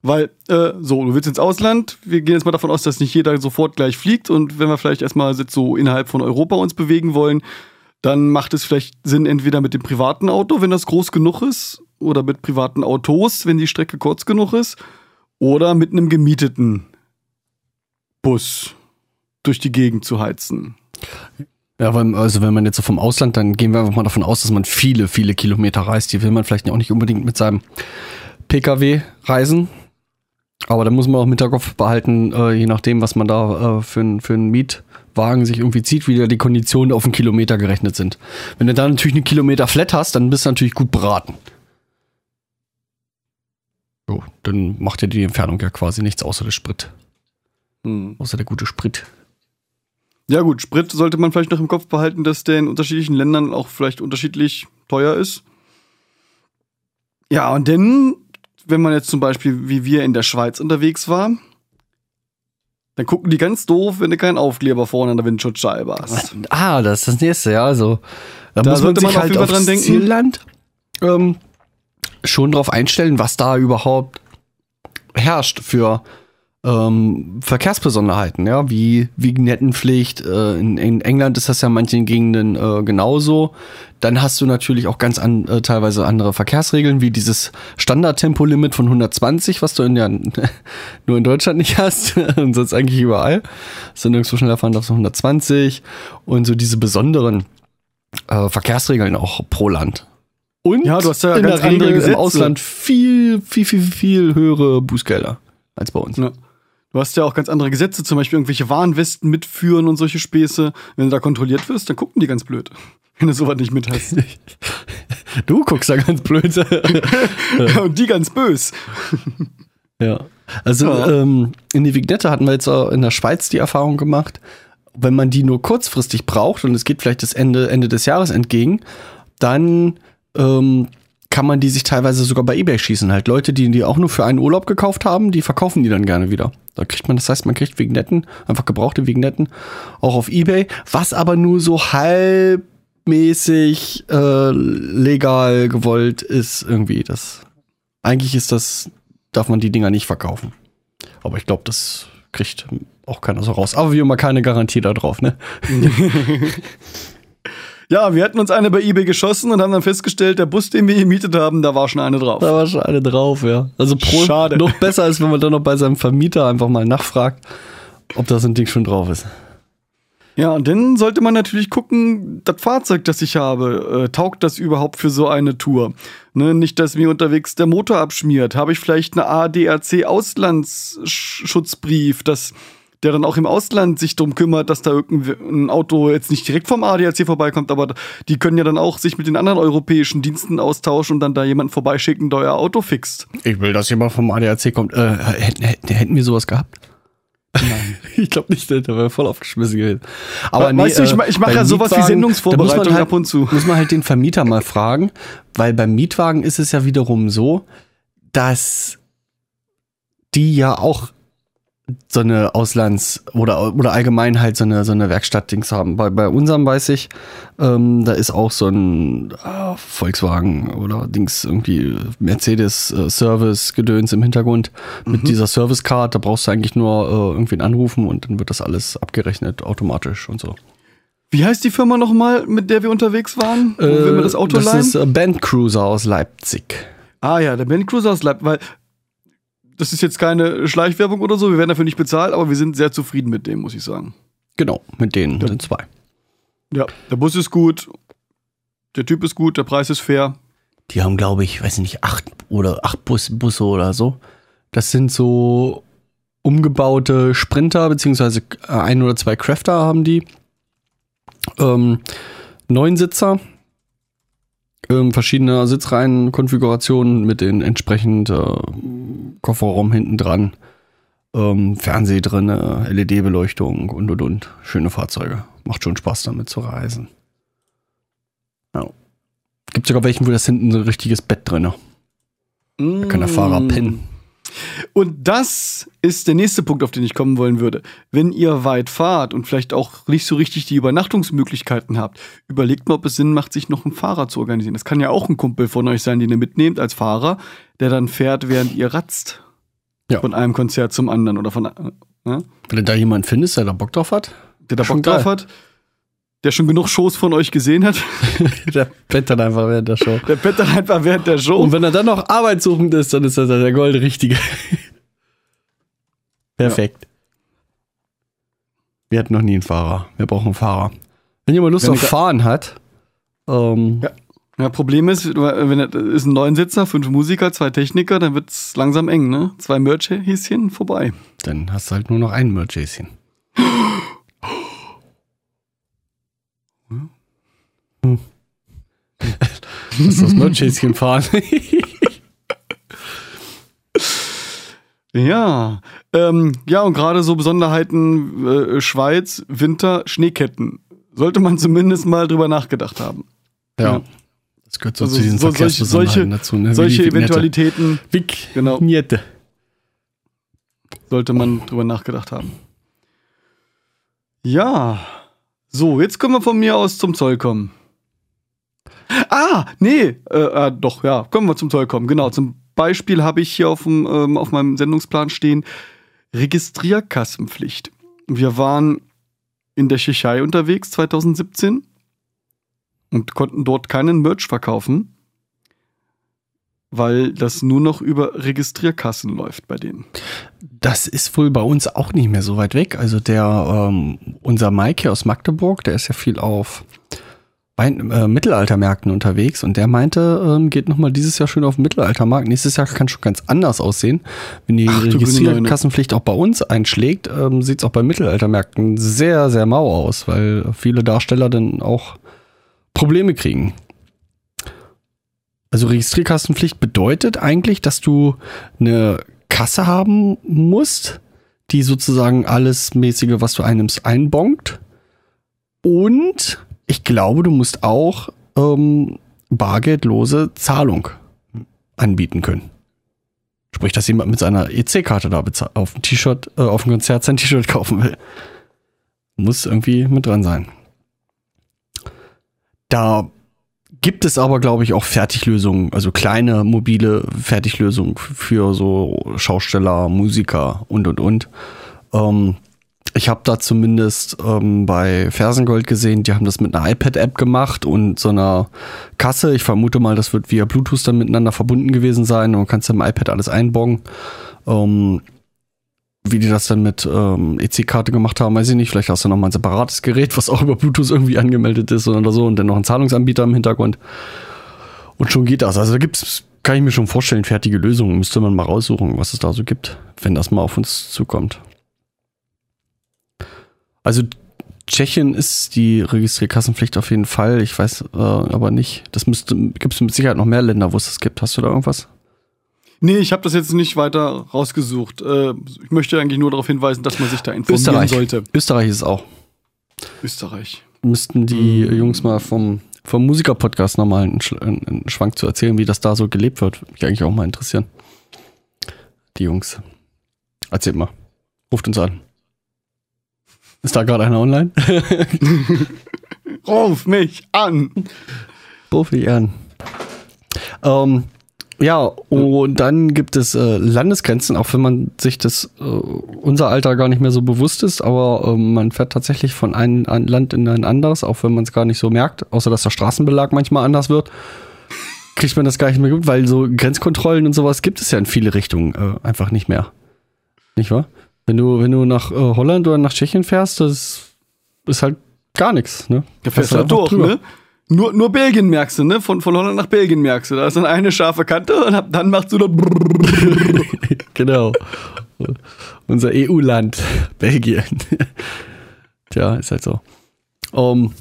Weil, äh, so, du willst ins Ausland, wir gehen jetzt mal davon aus, dass nicht jeder sofort gleich fliegt und wenn wir vielleicht erstmal so innerhalb von Europa uns bewegen wollen, dann macht es vielleicht Sinn, entweder mit dem privaten Auto, wenn das groß genug ist, oder mit privaten Autos, wenn die Strecke kurz genug ist, oder mit einem gemieteten Bus durch die Gegend zu heizen. Ja, weil, also wenn man jetzt so vom Ausland, dann gehen wir einfach mal davon aus, dass man viele, viele Kilometer reist. Die will man vielleicht auch nicht unbedingt mit seinem Pkw reisen. Aber da muss man auch im Hinterkopf behalten, äh, je nachdem, was man da äh, für, für einen Mietwagen sich irgendwie zieht, wie da die Konditionen auf einen Kilometer gerechnet sind. Wenn du da natürlich einen Kilometer flat hast, dann bist du natürlich gut beraten. So, dann macht ja die Entfernung ja quasi nichts außer der Sprit. Hm. Außer der gute Sprit. Ja gut, Sprit sollte man vielleicht noch im Kopf behalten, dass der in unterschiedlichen Ländern auch vielleicht unterschiedlich teuer ist. Ja, und dann, wenn man jetzt zum Beispiel wie wir in der Schweiz unterwegs war, dann gucken die ganz doof, wenn du keinen Aufkleber vorne an der Windschutzscheibe hast. Ah, das ist das nächste, ja. Also, da, Da muss man sollte sich man auf halt aufs dran denken. Zielland ähm, schon drauf einstellen, was da überhaupt herrscht für ähm, Verkehrsbesonderheiten, ja, wie Vignettenpflicht. Äh, in, in England ist das ja in manchen Gegenden äh, genauso. Dann hast du natürlich auch ganz an, äh, teilweise andere Verkehrsregeln, wie dieses Standardtempolimit von 120, was du in der, nur in Deutschland nicht hast und sonst eigentlich überall. Dass du nirgendwo schneller fahren darfst, 120 und so diese besonderen äh, Verkehrsregeln auch pro Land. Und Ja, du hast ja in der Regel im. Ausland viel, viel, viel, viel höhere Bußgelder als bei uns. Ja. Du hast ja auch ganz andere Gesetze, zum Beispiel irgendwelche Warnwesten mitführen und solche Späße. Wenn du da kontrolliert wirst, dann gucken die ganz blöd, wenn du sowas nicht mit hast. Du guckst da ganz blöd. und die ganz bös. Ja. Also Ja. Ähm, in die Vignette hatten wir jetzt auch in der Schweiz die Erfahrung gemacht, wenn man die nur kurzfristig braucht und es geht vielleicht das Ende, Ende des Jahres entgegen, dann ähm, kann man die sich teilweise sogar bei Ebay schießen. Halt Leute, die die auch nur für einen Urlaub gekauft haben, die verkaufen die dann gerne wieder. Da kriegt man, das heißt, man kriegt Vignetten, einfach gebrauchte Vignetten, auch auf Ebay, was aber nur so halbmäßig äh, legal gewollt ist irgendwie. Das eigentlich ist das, darf man die Dinger nicht verkaufen. Aber ich glaube, das kriegt auch keiner so raus. Aber wie immer keine Garantie da drauf, ne? Ja, wir hatten uns eine bei eBay geschossen und haben dann festgestellt, der Bus, den wir gemietet haben, da war schon eine drauf. Da war schon eine drauf, ja. Also pro, Schade. noch besser ist, wenn man dann noch bei seinem Vermieter einfach mal nachfragt, ob das ein Ding schon drauf ist. Ja, und dann sollte man natürlich gucken, das Fahrzeug, das ich habe, äh, taugt das überhaupt für so eine Tour? Ne, nicht, dass mir unterwegs der Motor abschmiert. Habe ich vielleicht eine ADAC Auslandsschutzbrief, dass der dann auch im Ausland sich drum kümmert, dass da irgendein Auto jetzt nicht direkt vom ADAC vorbeikommt, aber die können ja dann auch sich mit den anderen europäischen Diensten austauschen und dann da jemanden vorbeischicken, der euer Auto fixt. Ich will, dass jemand vom ADAC kommt. Äh, hätten, hätten, wir sowas gehabt? Nein. ich glaube nicht, der wäre voll aufgeschmissen gewesen. Aber Aber weißt du, ich, ich mache bei ja sowas wie Sendungsvorbereitung da muss man halt, ab und zu. Muss man halt den Vermieter mal fragen, weil beim Mietwagen ist es ja wiederum so, dass die ja auch so eine Auslands- oder, oder allgemein halt so eine, so eine Werkstattdings haben. Bei, bei unserem weiß ich, ähm, da ist auch so ein ah, Volkswagen oder Dings irgendwie Mercedes äh, Service Gedöns im Hintergrund mit dieser Service Card. Da brauchst du eigentlich nur äh, irgendwen anrufen und dann wird das alles abgerechnet automatisch und so. Wie heißt die Firma nochmal, mit der wir unterwegs waren? Wo will man das Auto das leihen? ist äh, Band Cruiser aus Leipzig. Ah ja, der Band Cruiser aus Leipzig, weil das ist jetzt keine Schleichwerbung oder so, wir werden dafür nicht bezahlt, aber wir sind sehr zufrieden mit dem, muss ich sagen. Genau, mit denen sind zwei. Ja, der Bus ist gut, der Typ ist gut, der Preis ist fair. Die haben, glaube ich, weiß nicht, acht oder acht Bus, Busse oder so. Das sind so umgebaute Sprinter, beziehungsweise äh, ein oder zwei Crafter haben die. Ähm, neun Sitzer. Ähm, verschiedene Sitzreihenkonfigurationen mit den entsprechend äh, Kofferraum hinten dran. Ähm, Fernseh drin, LED-Beleuchtung und und und. Schöne Fahrzeuge. Macht schon Spaß damit zu reisen. Ja. Gibt sogar welchen, wo das hinten so ein richtiges Bett drin. Da kann der Fahrer Mm. pennen. Und das ist der nächste Punkt, auf den ich kommen wollen würde. Wenn ihr weit fahrt und vielleicht auch nicht so richtig die Übernachtungsmöglichkeiten habt, überlegt mal, ob es Sinn macht, sich noch einen Fahrer zu organisieren. Das kann ja auch ein Kumpel von euch sein, den ihr mitnehmt als Fahrer, der dann fährt, während ihr ratzt. Ja. Von einem Konzert zum anderen oder von. äh, Ne? Wenn du da jemanden findest, der da Bock drauf hat, der da Bock drauf geil. hat, der schon genug Shows von euch gesehen hat, der dann einfach während der Show. der dann einfach während der Show. Und wenn er dann noch arbeitssuchend ist, dann ist er der Goldrichtige. Perfekt. Wir hatten noch nie einen Fahrer. Wir brauchen einen Fahrer. Wenn jemand Lust Wenn auf Fahren hat, ähm, Ja. Ja, Problem ist, wenn es ist ein Neunsitzer, fünf Musiker, zwei Techniker, dann wird es langsam eng, ne? Zwei Merch-Häschen vorbei. dann hast du halt nur noch ein Merchäschen. Hm. Lass das Merchäschen fahren. Ja, ähm, ja, und gerade so Besonderheiten äh, Schweiz, Winter, Schneeketten. Sollte man zumindest mal drüber nachgedacht haben. ja. Ja. Das gehört so Also zu diesen so- solche- solche- dazu. Ne? Solche Vignette. Eventualitäten Vic, Genau. Vignette. sollte man drüber nachgedacht haben. Ja, so, jetzt können wir von mir aus zum Zoll kommen. Ah, nee, äh, äh, doch, ja, können wir zum Zoll kommen. Genau, zum Beispiel habe ich hier auf, dem, ähm, auf meinem Sendungsplan stehen Registrierkassenpflicht. Wir waren in der Tschechei unterwegs 2017 und konnten dort keinen Merch verkaufen, weil das nur noch über Registrierkassen läuft bei denen. Das ist wohl bei uns auch nicht mehr so weit weg. Also der, ähm, unser Mike hier aus Magdeburg, der ist ja viel auf Wein, äh, Mittelaltermärkten unterwegs und der meinte, ähm, geht nochmal dieses Jahr schön auf den Mittelaltermarkt. Nächstes Jahr kann schon ganz anders aussehen. Wenn die Registrierkassenpflicht auch bei uns einschlägt, ähm, sieht es auch bei Mittelaltermärkten sehr, sehr mau aus, weil viele Darsteller dann auch Probleme kriegen. Also Registrierkassenpflicht bedeutet eigentlich, dass du eine Kasse haben musst, die sozusagen alles mäßige, was du einnimmst, einbongt. Und ich glaube, du musst auch ähm, bargeldlose Zahlung anbieten können. Sprich, dass jemand mit seiner EC-Karte da auf ein T-Shirt, äh, auf ein Konzert sein T-Shirt kaufen will. Muss irgendwie mit dran sein. Da gibt es aber, glaube ich, auch Fertiglösungen, also kleine mobile Fertiglösungen für so Schausteller, Musiker und und und. Ähm, ich habe da zumindest ähm, bei Fersengold gesehen, die haben das mit einer iPad-App gemacht und so einer Kasse. Ich vermute mal, das wird via Bluetooth dann miteinander verbunden gewesen sein und kannst im iPad alles einbongen. Ähm, wie die das dann mit ähm, EC-Karte gemacht haben, weiß ich nicht. Vielleicht hast du noch mal ein separates Gerät, was auch über Bluetooth irgendwie angemeldet ist oder so und dann noch ein Zahlungsanbieter im Hintergrund. Und schon geht das. Also da gibt's, kann ich mir schon vorstellen, fertige Lösungen. Müsste man mal raussuchen, was es da so gibt, wenn das mal auf uns zukommt. Also Tschechien ist die Registrierkassenpflicht auf jeden Fall. Ich weiß äh, aber nicht. Das müsste, gibt es mit Sicherheit noch mehr Länder, wo es das gibt. Hast du da irgendwas? Nee, ich habe das jetzt nicht weiter rausgesucht. Äh, ich möchte eigentlich nur darauf hinweisen, dass man sich da informieren Österreich. sollte. Österreich ist es auch. Österreich. Müssten die Jungs mal vom, vom Musiker-Podcast nochmal einen, einen, Schwank zu erzählen, wie das da so gelebt wird. Würde mich eigentlich auch mal interessieren. Die Jungs. Erzählt mal. Ruft uns an. Ist da gerade einer online? Ruf mich an! Ruf dich an. Ähm, ja, und dann gibt es äh, Landesgrenzen, auch wenn man sich das äh, unser Alter gar nicht mehr so bewusst ist, aber ähm, man fährt tatsächlich von einem ein Land in ein anderes, auch wenn man es gar nicht so merkt, außer dass der Straßenbelag manchmal anders wird, kriegt man das gar nicht mehr gut, weil so Grenzkontrollen und sowas gibt es ja in viele Richtungen äh, einfach nicht mehr. Nicht wahr? Wenn du, wenn du nach äh, Holland oder nach Tschechien fährst, das ist halt gar nichts, ne? Da fährst du einfach durch, drüber. ne? Nur, nur Belgien merkst du, ne? Von, von Holland nach Belgien merkst du. Da ist dann eine scharfe Kante und ab dann machst du da. genau. Unser EU-Land, Belgien. Tja, ist halt so. Um,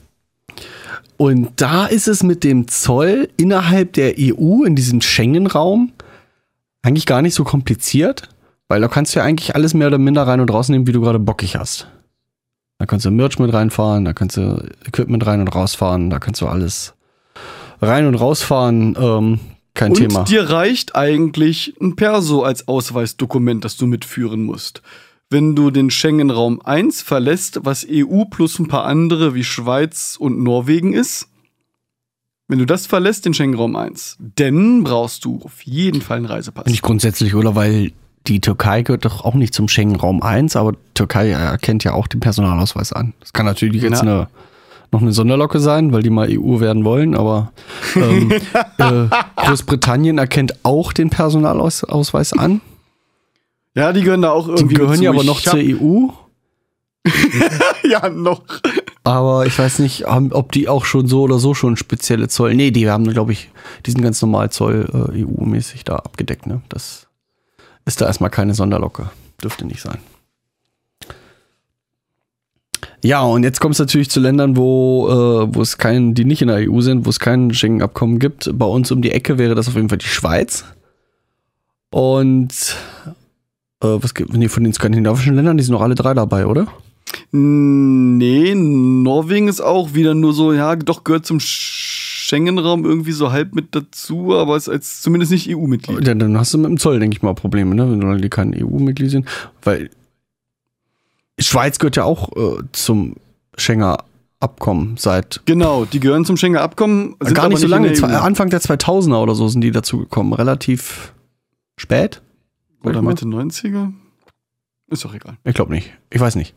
und da ist es mit dem Zoll innerhalb der EU in diesem Schengen-Raum eigentlich gar nicht so kompliziert, weil da kannst du ja eigentlich alles mehr oder minder rein und rausnehmen, wie du gerade bockig hast. Da kannst du Merch mit reinfahren, da kannst du Equipment rein und rausfahren, da kannst du alles rein und rausfahren. Ähm, kein Und Thema. dir reicht eigentlich ein Perso als Ausweisdokument, das du mitführen musst. Wenn du den Schengen-Raum 1 verlässt, was EU plus ein paar andere wie Schweiz und Norwegen ist, wenn du das verlässt, den Schengen-Raum 1, dann brauchst du auf jeden Fall einen Reisepass. Nicht grundsätzlich, oder? Weil die Türkei gehört doch auch nicht zum Schengen-Raum 1, aber Türkei erkennt ja auch den Personalausweis an. Das kann natürlich jetzt Na. eine, noch eine Sonderlocke sein, weil die mal EU werden wollen, aber ähm, äh, Großbritannien erkennt auch den Personalausweis an. Ja, die gehören da auch Die irgendwie gehören dazu. ja aber noch zur EU. Ja, noch. Aber ich weiß nicht, ob die auch schon so oder so schon spezielle Zoll. Nee, die haben, glaube ich, diesen ganz normal Zoll äh, EU-mäßig da abgedeckt. Ne? Das ist da erstmal keine Sonderlocke. Dürfte nicht sein. Ja, und jetzt kommt es natürlich zu Ländern, wo, äh, wo es keinen, die nicht in der EU sind, wo es kein Schengen-Abkommen gibt. Bei uns um die Ecke wäre das auf jeden Fall die Schweiz. Und äh, was gibt nee, von den skandinavischen Ländern, die sind noch alle drei dabei, oder? Nee, Norwegen ist auch wieder nur so, ja, doch gehört zum Schengen-Raum irgendwie so halb mit dazu, aber ist als zumindest nicht E EU-Mitglied. Ja, dann hast du mit dem Zoll, denke ich mal, Probleme, ne? wenn die kein EU-Mitglied sind. Weil Schweiz gehört ja auch äh, zum Schenger Abkommen seit Genau, die gehören zum Schengener Abkommen. sind gar nicht so lange. der EU. Anfang der 2000er oder so sind die dazu gekommen. Relativ spät. Oder mal. Mitte 90er? Ist doch egal. Ich glaube nicht. Ich weiß nicht.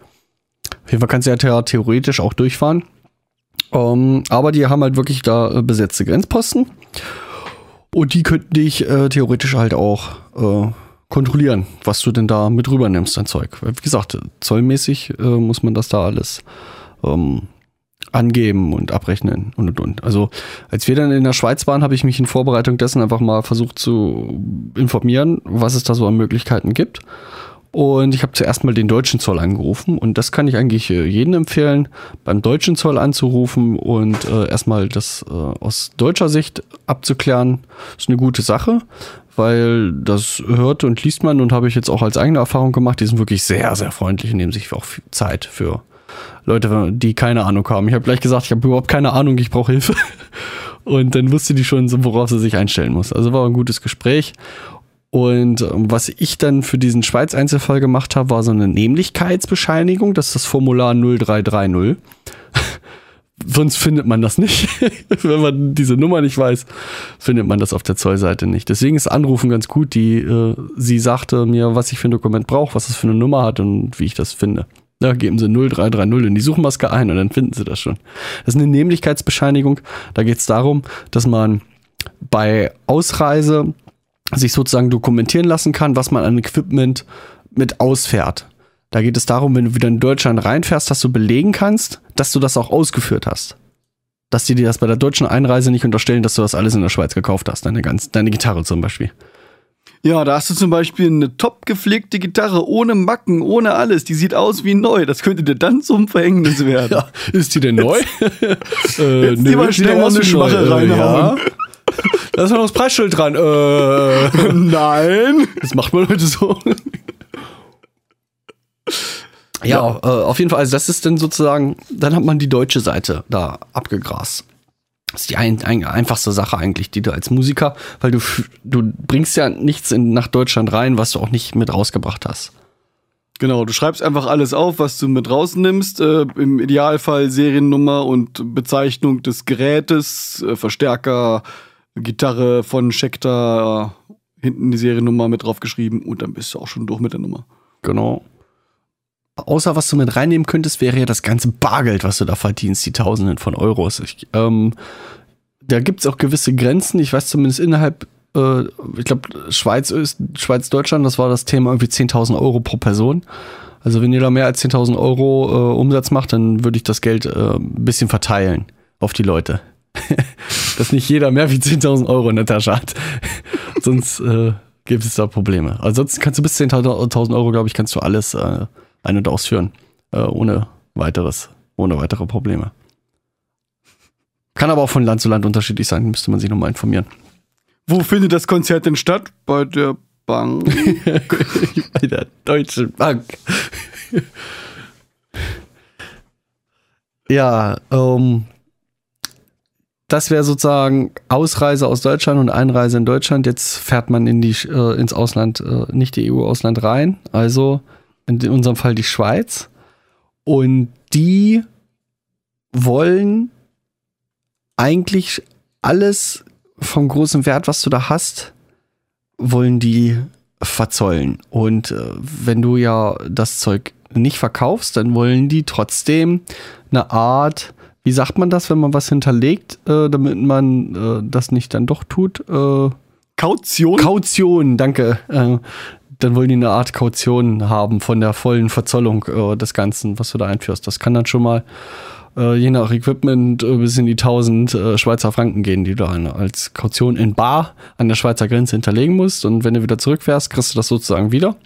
Auf jeden Fall kannst du ja the- theoretisch auch durchfahren. Ähm, aber die haben halt wirklich da äh, besetzte Grenzposten. Und die könnten dich äh, theoretisch halt auch äh, kontrollieren, was du denn da mit rübernimmst, dein Zeug. Wie gesagt, zollmäßig äh, muss man das da alles ähm, angeben und abrechnen und und und. Also als wir dann in der Schweiz waren, habe ich mich in Vorbereitung dessen einfach mal versucht zu informieren, was es da so an Möglichkeiten gibt. Und ich habe zuerst mal den deutschen Zoll angerufen und das kann ich eigentlich äh, jedem empfehlen, beim deutschen Zoll anzurufen und äh, erstmal das äh, aus deutscher Sicht abzuklären. Ist eine gute Sache, weil das hört und liest man und habe ich jetzt auch als eigene Erfahrung gemacht. Die sind wirklich sehr, sehr freundlich und nehmen sich auch Zeit für Leute, die keine Ahnung haben. Ich habe gleich gesagt, ich habe überhaupt keine Ahnung, ich brauche Hilfe. Und dann wusste die schon, so, worauf sie sich einstellen muss. Also war ein gutes Gespräch. Und ähm, was ich dann für diesen Schweiz-Einzelfall gemacht habe, war so eine Nämlichkeitsbescheinigung. Das ist das Formular 0330. Sonst findet man das nicht. Wenn man diese Nummer nicht weiß, findet man das auf der Zollseite nicht. Deswegen ist Anrufen ganz gut. Die, äh, sie sagte mir, was ich für ein Dokument brauche, was es für eine Nummer hat und wie ich das finde. Da geben sie 0330 in die Suchmaske ein und dann finden sie das schon. Das ist eine Nämlichkeitsbescheinigung. Da geht es darum, dass man bei Ausreise sich sozusagen dokumentieren lassen kann, was man an Equipment mit ausfährt. Da geht es darum, wenn du wieder in Deutschland reinfährst, dass du belegen kannst, dass du das auch ausgeführt hast. Dass die dir das bei der deutschen Einreise nicht unterstellen, dass du das alles in der Schweiz gekauft hast. Deine, ganz, deine Gitarre zum Beispiel. Ja, da hast du zum Beispiel eine top gepflegte Gitarre ohne Macken, ohne alles. Die sieht aus wie neu. Das könnte dir dann zum Verhängnis werden. Ja, ist die denn neu? äh, Jetzt nö, mal schnell mal eine schwache reinhauen. Ja. Da ist noch das Preisschild dran. Äh, Nein. Das macht man heute so. Ja, ja. Äh, auf jeden Fall. Also das ist dann sozusagen, dann hat man die deutsche Seite da abgegrast. Das ist die ein, ein, einfachste Sache eigentlich, die du als Musiker, weil du, du bringst ja nichts in, nach Deutschland rein, was du auch nicht mit rausgebracht hast. Genau, du schreibst einfach alles auf, was du mit rausnimmst. Äh, Im Idealfall Seriennummer und Bezeichnung des Gerätes, äh, Verstärker, Gitarre von Schecter, äh, hinten die Seriennummer mit draufgeschrieben und dann bist du auch schon durch mit der Nummer. Genau. Außer was du mit reinnehmen könntest, wäre ja das ganze Bargeld, was du da verdienst, die Tausenden von Euros. Ich, ähm, da gibt es auch gewisse Grenzen. Ich weiß zumindest innerhalb, äh, ich glaube, Schweiz, Schweiz, Deutschland, das war das Thema irgendwie 10.000 Euro pro Person. Also wenn ihr da mehr als 10.000 Euro äh, Umsatz macht, dann würde ich das Geld äh, ein bisschen verteilen auf die Leute. Dass nicht jeder mehr wie 10.000 Euro in der Tasche hat. Sonst äh, gibt es da Probleme. Ansonsten kannst du bis 10.000 Euro, glaube ich, kannst du alles äh, ein- und ausführen. Äh, ohne weiteres, ohne weitere Probleme. Kann aber auch von Land zu Land unterschiedlich sein, müsste man sich nochmal informieren. Wo findet das Konzert denn statt? Bei der Bank. Bei der Deutschen Bank. ja, ähm, das wäre sozusagen Ausreise aus Deutschland und Einreise in Deutschland. Jetzt fährt man in die, äh, ins Ausland, äh, nicht die EU-Ausland rein. Also in unserem Fall die Schweiz. Und die wollen eigentlich alles vom großen Wert, was du da hast, wollen die verzollen. Und äh, wenn du ja das Zeug nicht verkaufst, dann wollen die trotzdem eine Art, wie sagt man das, wenn man was hinterlegt, äh, damit man äh, das nicht dann doch tut? Äh, Kaution? Kaution, danke. Äh, dann wollen die eine Art Kaution haben von der vollen Verzollung äh, des Ganzen, was du da einführst. Das kann dann schon mal äh, je nach Equipment bis in die 1000 äh, Schweizer Franken gehen, die du dann als Kaution in Bar an der Schweizer Grenze hinterlegen musst. Und wenn du wieder zurückfährst, kriegst du das sozusagen wieder.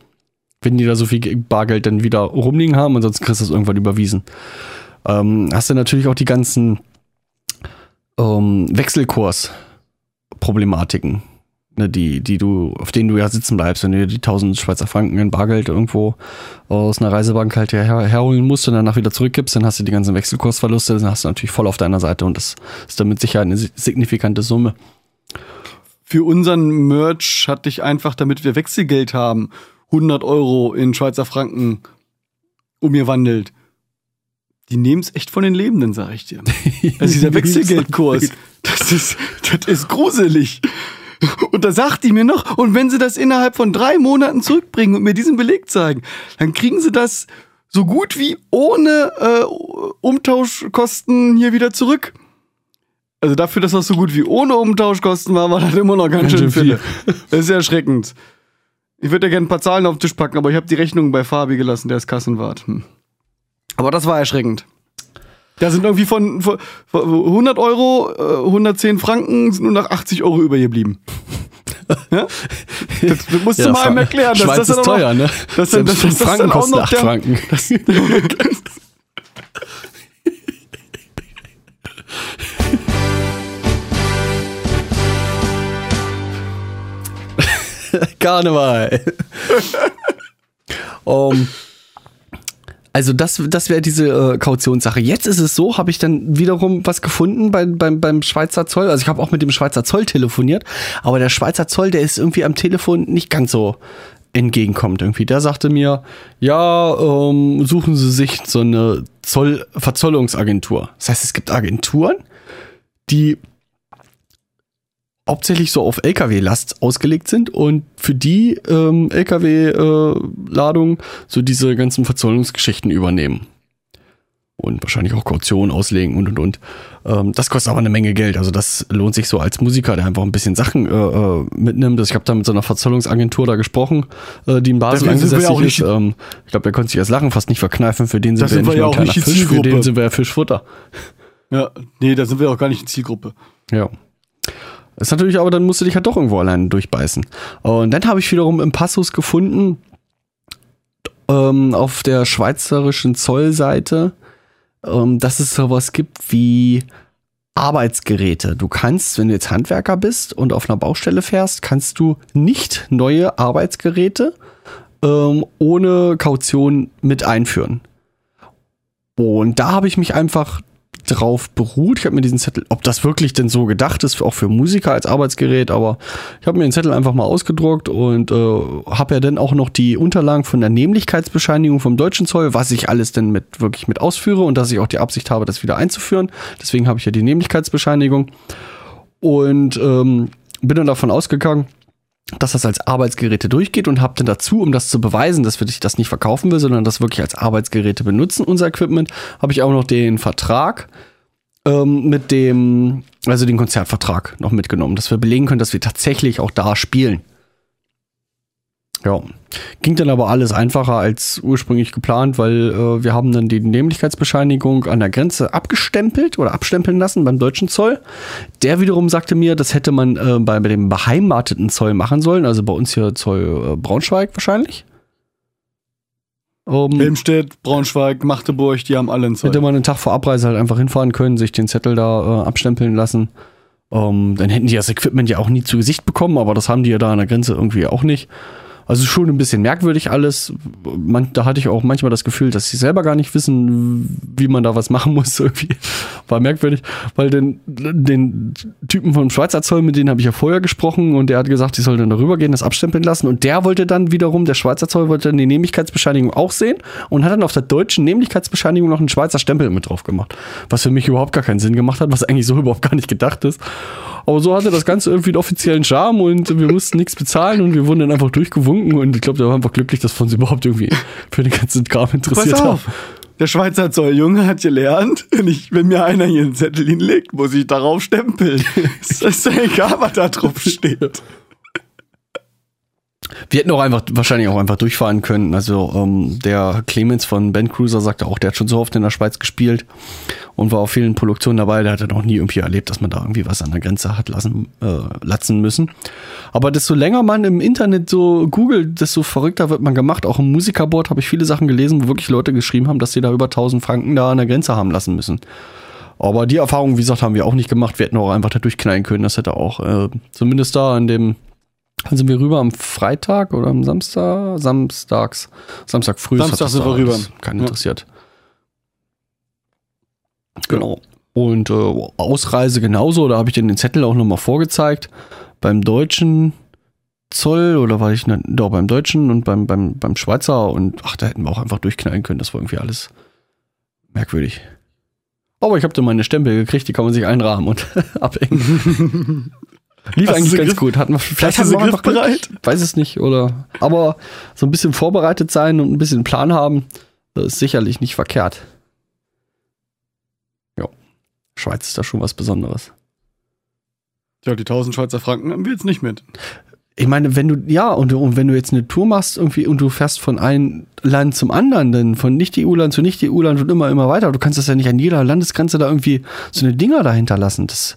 Wenn die da so viel Bargeld dann wieder rumliegen haben, ansonsten kriegst du es irgendwann überwiesen. Ähm, hast du natürlich auch die ganzen ähm, Wechselkurs-Problematiken ne, die, die du, auf denen du ja sitzen bleibst, wenn du dir die 1000 Schweizer Franken in Bargeld irgendwo aus einer Reisebank halt her, herholen musst und danach wieder zurückgibst, dann hast du die ganzen Wechselkursverluste, dann hast du natürlich voll auf deiner Seite und das ist damit sicher eine signifikante Summe. Für unseren Merch hatte ich einfach, damit wir Wechselgeld haben, 100 Euro in Schweizer Franken umgewandelt. Die nehmen es echt von den Lebenden, sag ich dir. Also dieser Wechselgeldkurs, das ist, das ist gruselig. Und da sagt die mir noch, und wenn sie das innerhalb von drei Monaten zurückbringen und mir diesen Beleg zeigen, dann kriegen sie das so gut wie ohne äh, Umtauschkosten hier wieder zurück. Also dafür, dass das so gut wie ohne Umtauschkosten war, war das immer noch ganz, ganz schön viel. Das ist erschreckend. Ich würde ja gerne ein paar Zahlen auf den Tisch packen, aber ich habe die Rechnung bei Fabi gelassen, der ist Kassenwart. Hm. Aber das war erschreckend. Da sind irgendwie von, von, von 100 Euro, äh, 110 Franken, sind nur noch 80 Euro übergeblieben. ja? Das, das musst ja, du mal einem erklären. Schweiz dass das ist teuer, ne? Das, das, das, das, das Franken kostet 8 Franken. Das, Karneval. um, also das, das wäre diese äh, Kautionssache. Jetzt ist es so, habe ich dann wiederum was gefunden bei, beim, beim Schweizer Zoll. Also ich habe auch mit dem Schweizer Zoll telefoniert, aber der Schweizer Zoll, der ist irgendwie am Telefon nicht ganz so entgegenkommt irgendwie. Der sagte mir, ja, ähm, suchen Sie sich so eine Zoll Verzollungsagentur. Das heißt, es gibt Agenturen, die hauptsächlich so auf LKW-Last ausgelegt sind und für die ähm, LKW-Ladung so diese ganzen Verzollungsgeschichten übernehmen. Und wahrscheinlich auch Kaution auslegen und und und. Ähm, das kostet aber eine Menge Geld. Also das lohnt sich so als Musiker, der einfach ein bisschen Sachen äh, äh mitnimmt. Also ich habe da mit so einer Verzollungsagentur da gesprochen, äh, die in Basel nicht- ist. Ähm, ich glaube, der konnte sich das Lachen fast nicht verkneifen. Für den sind Da wir sind nicht wir ja nur ein auch nicht Fisch, für den sind wir ja Fischfutter. Ja, nee, da sind wir auch gar nicht die Zielgruppe. Ja. Das ist natürlich, aber dann musst du dich halt doch irgendwo alleine durchbeißen. Und dann habe ich wiederum im Passus gefunden, ähm, auf der schweizerischen Zollseite, ähm, dass es sowas gibt wie Arbeitsgeräte. Du kannst, wenn du jetzt Handwerker bist und auf einer Baustelle fährst, kannst du nicht neue Arbeitsgeräte ähm, ohne Kaution mit einführen. Und da habe ich mich einfach drauf beruht. Ich habe mir diesen Zettel, ob das wirklich denn so gedacht ist, auch für Musiker als Arbeitsgerät, aber ich habe mir den Zettel einfach mal ausgedruckt und äh, habe ja dann auch noch die Unterlagen von der Nämlichkeitsbescheinigung vom deutschen Zoll, was ich alles denn mit wirklich mit ausführe und dass ich auch die Absicht habe, das wieder einzuführen. Deswegen habe ich ja die Nämlichkeitsbescheinigung und ähm, bin dann davon ausgegangen, dass das als Arbeitsgeräte durchgeht und habe dann dazu, um das zu beweisen, dass wir das nicht verkaufen will, sondern das wirklich als Arbeitsgeräte benutzen, unser Equipment, habe ich auch noch den Vertrag ähm, mit dem, also den Konzertvertrag noch mitgenommen, dass wir belegen können, dass wir tatsächlich auch da spielen. Ja, ging dann aber alles einfacher als ursprünglich geplant, weil äh, wir haben dann die Nämlichkeitsbescheinigung an der Grenze abgestempelt oder abstempeln lassen beim deutschen Zoll. Der wiederum sagte mir, das hätte man äh, bei, bei dem beheimateten Zoll machen sollen, also bei uns hier Zoll äh, Braunschweig wahrscheinlich. Um, Helmstedt, Braunschweig, Magdeburg, die haben alle einen Zoll. hätte man einen Tag vor Abreise halt einfach hinfahren können, sich den Zettel da äh, abstempeln lassen. Ähm, dann hätten die das Equipment ja auch nie zu Gesicht bekommen, aber das haben die ja da an der Grenze irgendwie auch nicht. Also schon ein bisschen merkwürdig alles. Man, da hatte ich auch manchmal das Gefühl, dass sie selber gar nicht wissen, wie man da was machen muss. Irgendwie war merkwürdig, weil den, den Typen vom Schweizer Zoll, mit denen habe ich ja vorher gesprochen und der hat gesagt, ich soll dann darüber gehen, das abstempeln lassen. Und der wollte dann wiederum, der Schweizer Zoll wollte dann die Nämlichkeitsbescheinigung auch sehen und hat dann auf der deutschen Nämlichkeitsbescheinigung noch einen Schweizer Stempel mit drauf gemacht. Was für mich überhaupt gar keinen Sinn gemacht hat, was eigentlich so überhaupt gar nicht gedacht ist. Aber so hatte das Ganze irgendwie einen offiziellen Charme und wir mussten nichts bezahlen und wir wurden dann einfach durchgewunken und ich glaube, der war einfach glücklich, dass wir uns überhaupt irgendwie für den ganzen Kram interessiert Pass haben. auf. Der Schweizer Zolljunge hat gelernt, wenn, ich, wenn mir einer hier einen Zettel hinlegt, muss ich darauf stempeln. Es ist ja egal, was da drauf steht. Wir hätten auch einfach, wahrscheinlich auch einfach durchfahren können. Also ähm, der Clemens von Band Cruiser sagte auch, der hat schon so oft in der Schweiz gespielt und war auf vielen Produktionen dabei. Der hatte noch nie irgendwie erlebt, dass man da irgendwie was an der Grenze hat lassen, äh, latzen müssen. Aber desto länger man im Internet so googelt, desto verrückter wird man gemacht. Auch im Musikerboard habe ich viele Sachen gelesen, wo wirklich Leute geschrieben haben, dass sie da über 1000 Franken da an der Grenze haben lassen müssen. Aber die Erfahrung, wie gesagt, haben wir auch nicht gemacht. Wir hätten auch einfach da durchknallen können. Das hätte auch, äh, zumindest da an dem, dann sind wir rüber am Freitag oder am Samstag? Samstags. Samstag früh. Samstag sind wir rüber. Keinen Ja. interessiert. Genau. Und äh, Ausreise genauso, da habe ich dir den Zettel auch nochmal vorgezeigt. Beim deutschen Zoll oder war ich ne, doch beim deutschen und beim, beim, beim Schweizer und ach, da hätten wir auch einfach durchknallen können. Das war irgendwie alles merkwürdig. Aber ich habe da meine Stempel gekriegt, die kann man sich einrahmen und abhängen. Lief Hast eigentlich ganz griff- gut. Hatten wir, vielleicht sie einfach Glück. griffbereit? Weiß es nicht, oder. Aber so ein bisschen vorbereitet sein und ein bisschen Plan haben, das ist sicherlich nicht verkehrt. Ja. Schweiz ist da schon was Besonderes. Ja, die 1000 Schweizer Franken haben wir jetzt nicht mit. Ich meine, wenn du, ja, und, und wenn du jetzt eine Tour machst irgendwie und du fährst von einem Land zum anderen, dann von Nicht-EU-Land zu Nicht-EU-Land und immer, immer weiter, du kannst das ja nicht an jeder Landesgrenze da irgendwie so eine Dinger dahinter lassen. Das,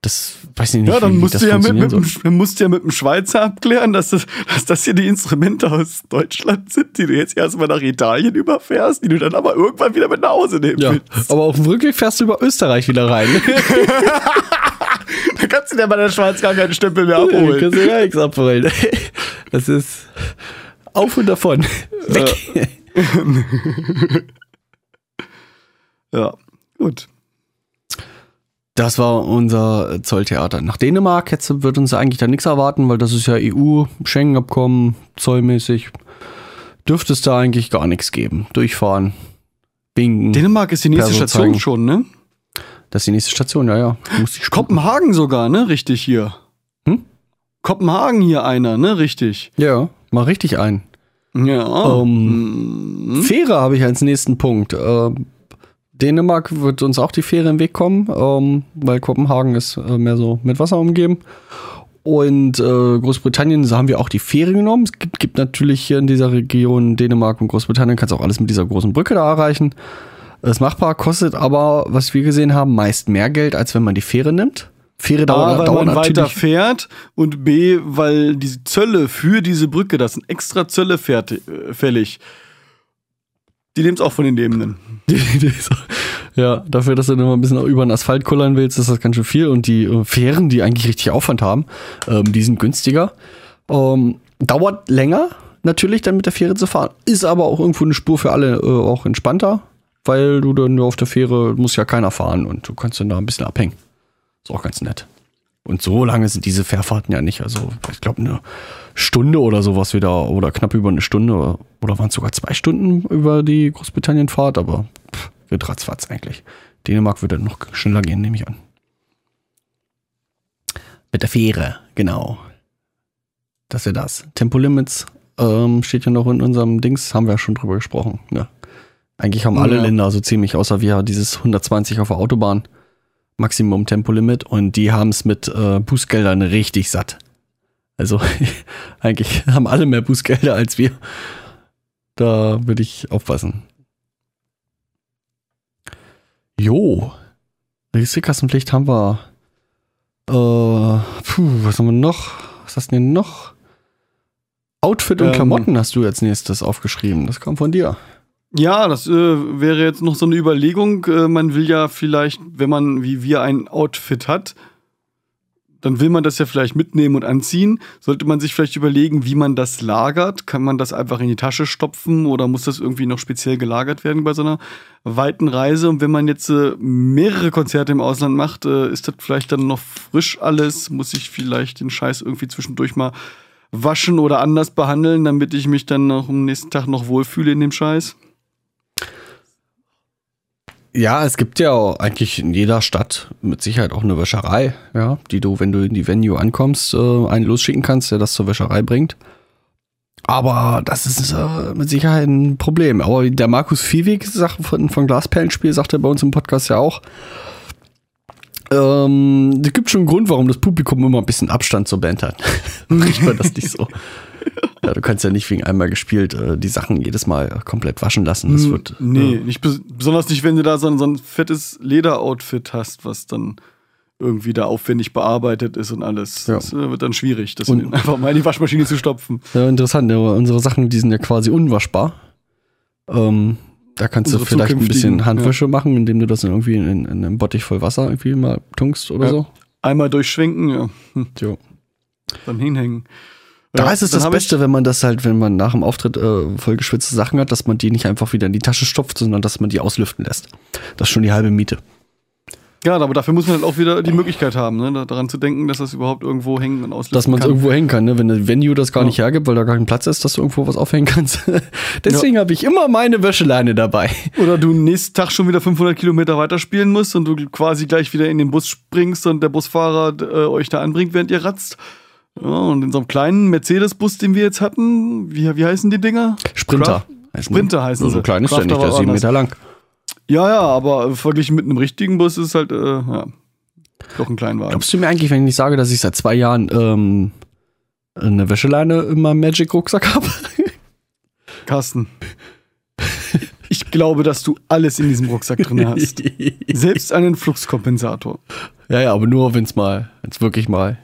das weiß ich nicht. Ja, dann wie musst, du ja mit, mit, dem- dann musst du ja mit dem Schweizer abklären, dass das, dass das hier die Instrumente aus Deutschland sind, die du jetzt erstmal nach Italien überfährst, die du dann aber irgendwann wieder mit nach Hause nehmen Ja, willst. aber auf dem Rückweg fährst du über Österreich wieder rein. Da kannst du dir bei der Schweiz gar keinen Stempel mehr abholen. kannst du ja nichts abholen. Das ist auf und davon. Weg. Ja, gut. Das war unser Zolltheater. Nach Dänemark jetzt wird uns eigentlich da nichts erwarten, weil das ist ja EU, Schengen-Abkommen, zollmäßig. Dürfte es da eigentlich gar nichts geben. Durchfahren, winken. Dänemark ist die nächste Perso Station zeigen. schon, ne? Das ist die nächste Station, ja, ja. Muss ich Kopenhagen sogar, ne? Richtig hier. Hm? Kopenhagen hier einer, ne? Richtig. Ja, mal richtig ein. Ja. Ähm, Mhm. Fähre habe ich als nächsten Punkt. Ähm, Dänemark wird uns auch die Fähre im Weg kommen, ähm, weil Kopenhagen ist äh, mehr so mit Wasser umgeben. Und äh, Großbritannien so haben wir auch die Fähre genommen. Es gibt, gibt natürlich hier in dieser Region Dänemark und Großbritannien, kannst auch alles mit dieser großen Brücke da erreichen. Das machbar kostet aber, was wir gesehen haben, meist mehr Geld, als wenn man die Fähre nimmt. Fähre A, dauert, weil dauert man weiter fährt und B, weil die Zölle für diese Brücke, das sind extra Zölle fertig, äh, fällig. Die nehmen es auch von den Lebenden. Ja, dafür, dass du nur ein bisschen über den Asphalt kullern willst, ist das ganz schön viel. Und die äh, Fähren, die eigentlich richtig Aufwand haben, ähm, die sind günstiger. Ähm, dauert länger, natürlich, dann mit der Fähre zu fahren. Ist aber auch irgendwo eine Spur für alle äh, auch entspannter, weil du dann nur auf der Fähre muss ja keiner fahren und du kannst dann da ein bisschen abhängen. Ist auch ganz nett. Und so lange sind diese Fährfahrten ja nicht. Also, ich glaube, eine Stunde oder sowas wieder, oder knapp über eine Stunde, oder waren es sogar zwei Stunden über die Großbritannien-Fahrt, aber pff, wird ratzfatz eigentlich. Dänemark würde noch schneller gehen, nehme ich an. Mit der Fähre, genau. Das wäre das. Tempolimits ähm, steht ja noch in unserem Dings, haben wir ja schon drüber gesprochen. Ne? Eigentlich haben alle Ja. Länder so ziemlich, außer wir, dieses 120 auf der Autobahn. Maximum Tempolimit und die haben es mit äh, Bußgeldern richtig satt. Also eigentlich haben alle mehr Bußgelder als wir. Da würde ich aufpassen. Jo. Registrierkassenpflicht haben wir. Äh, puh, was haben wir noch? Was hast du denn noch? Outfit und Ähm. Klamotten hast du als nächstes aufgeschrieben. Das kam von dir. Ja, das äh, wäre jetzt noch so eine Überlegung. Äh, man will ja vielleicht, wenn man wie wir ein Outfit hat, dann will man das ja vielleicht mitnehmen und anziehen. Sollte man sich vielleicht überlegen, wie man das lagert. Kann man das einfach in die Tasche stopfen oder muss das irgendwie noch speziell gelagert werden bei so einer weiten Reise? Und wenn man jetzt äh, mehrere Konzerte im Ausland macht, äh, ist das vielleicht dann noch frisch alles? Muss ich vielleicht den Scheiß irgendwie zwischendurch mal waschen oder anders behandeln, damit ich mich dann noch am nächsten Tag noch wohlfühle in dem Scheiß? Ja, es gibt ja auch eigentlich in jeder Stadt mit Sicherheit auch eine Wäscherei, ja, die du, wenn du in die Venue ankommst, äh, einen losschicken kannst, der das zur Wäscherei bringt. Aber das ist äh, mit Sicherheit ein Problem. Aber der Markus Viehweg von, von Glasperlenspiel, sagt er bei uns im Podcast ja auch. Ähm, es gibt schon einen Grund, warum das Publikum immer ein bisschen Abstand zur Band hat. Riecht man das nicht so? Ja, du kannst ja nicht wegen einmal gespielt äh, die Sachen jedes Mal komplett waschen lassen. Das wird. Nee, äh, nicht bes besonders nicht, wenn du da so ein, so ein fettes Lederoutfit hast, was dann irgendwie da aufwendig bearbeitet ist und alles. Ja. Das äh, wird dann schwierig, das Und- in- einfach mal in die Waschmaschine zu stopfen. Ja, interessant. Ja, unsere Sachen, die sind ja quasi unwaschbar. Ähm, da kannst du Unsere vielleicht ein bisschen Handwäsche machen, indem du das in irgendwie in, in einem Bottich voll Wasser irgendwie mal tunkst oder Ja. so. Einmal durchschwenken, ja, hm, Jo. dann hinhängen. Da Ja, ist es das Beste, wenn man das halt, wenn man nach dem Auftritt äh, voll geschwitzte Sachen hat, dass man die nicht einfach wieder in die Tasche stopft, sondern dass man die auslüften lässt. Das ist schon die halbe Miete. Ja, aber dafür muss man halt auch wieder die Möglichkeit haben, ne, da- daran zu denken, dass das überhaupt irgendwo hängen und auslösen Dass man es irgendwo hängen kann, ne? wenn das Venue das gar Ja. nicht hergibt, weil da gar kein Platz ist, dass du irgendwo was aufhängen kannst. Deswegen habe ich immer meine Wäscheleine dabei. Oder du nächsten Tag schon wieder 500 Kilometer weiterspielen musst und du quasi gleich wieder in den Bus springst und der Busfahrer äh, euch da anbringt, während ihr ratzt. Ja, und in so einem kleinen Mercedes-Bus, den wir jetzt hatten, wie, wie heißen die Dinger? Sprinter. Craft- Sprinter heißen so sie. So klein ist der Craft nicht, der ist sieben. Meter lang. Ja, ja, aber verglichen mit einem richtigen Bus ist halt, äh, ja, doch ein Kleinwagen. Glaubst du mir eigentlich, wenn ich sage, dass ich seit zwei Jahren ähm, eine Wäscheleine in meinem Magic-Rucksack habe? Carsten. Ich glaube, dass du alles in diesem Rucksack drin hast. Selbst einen Fluxkompensator. ja, ja, aber nur, wenn es mal, wenn es wirklich mal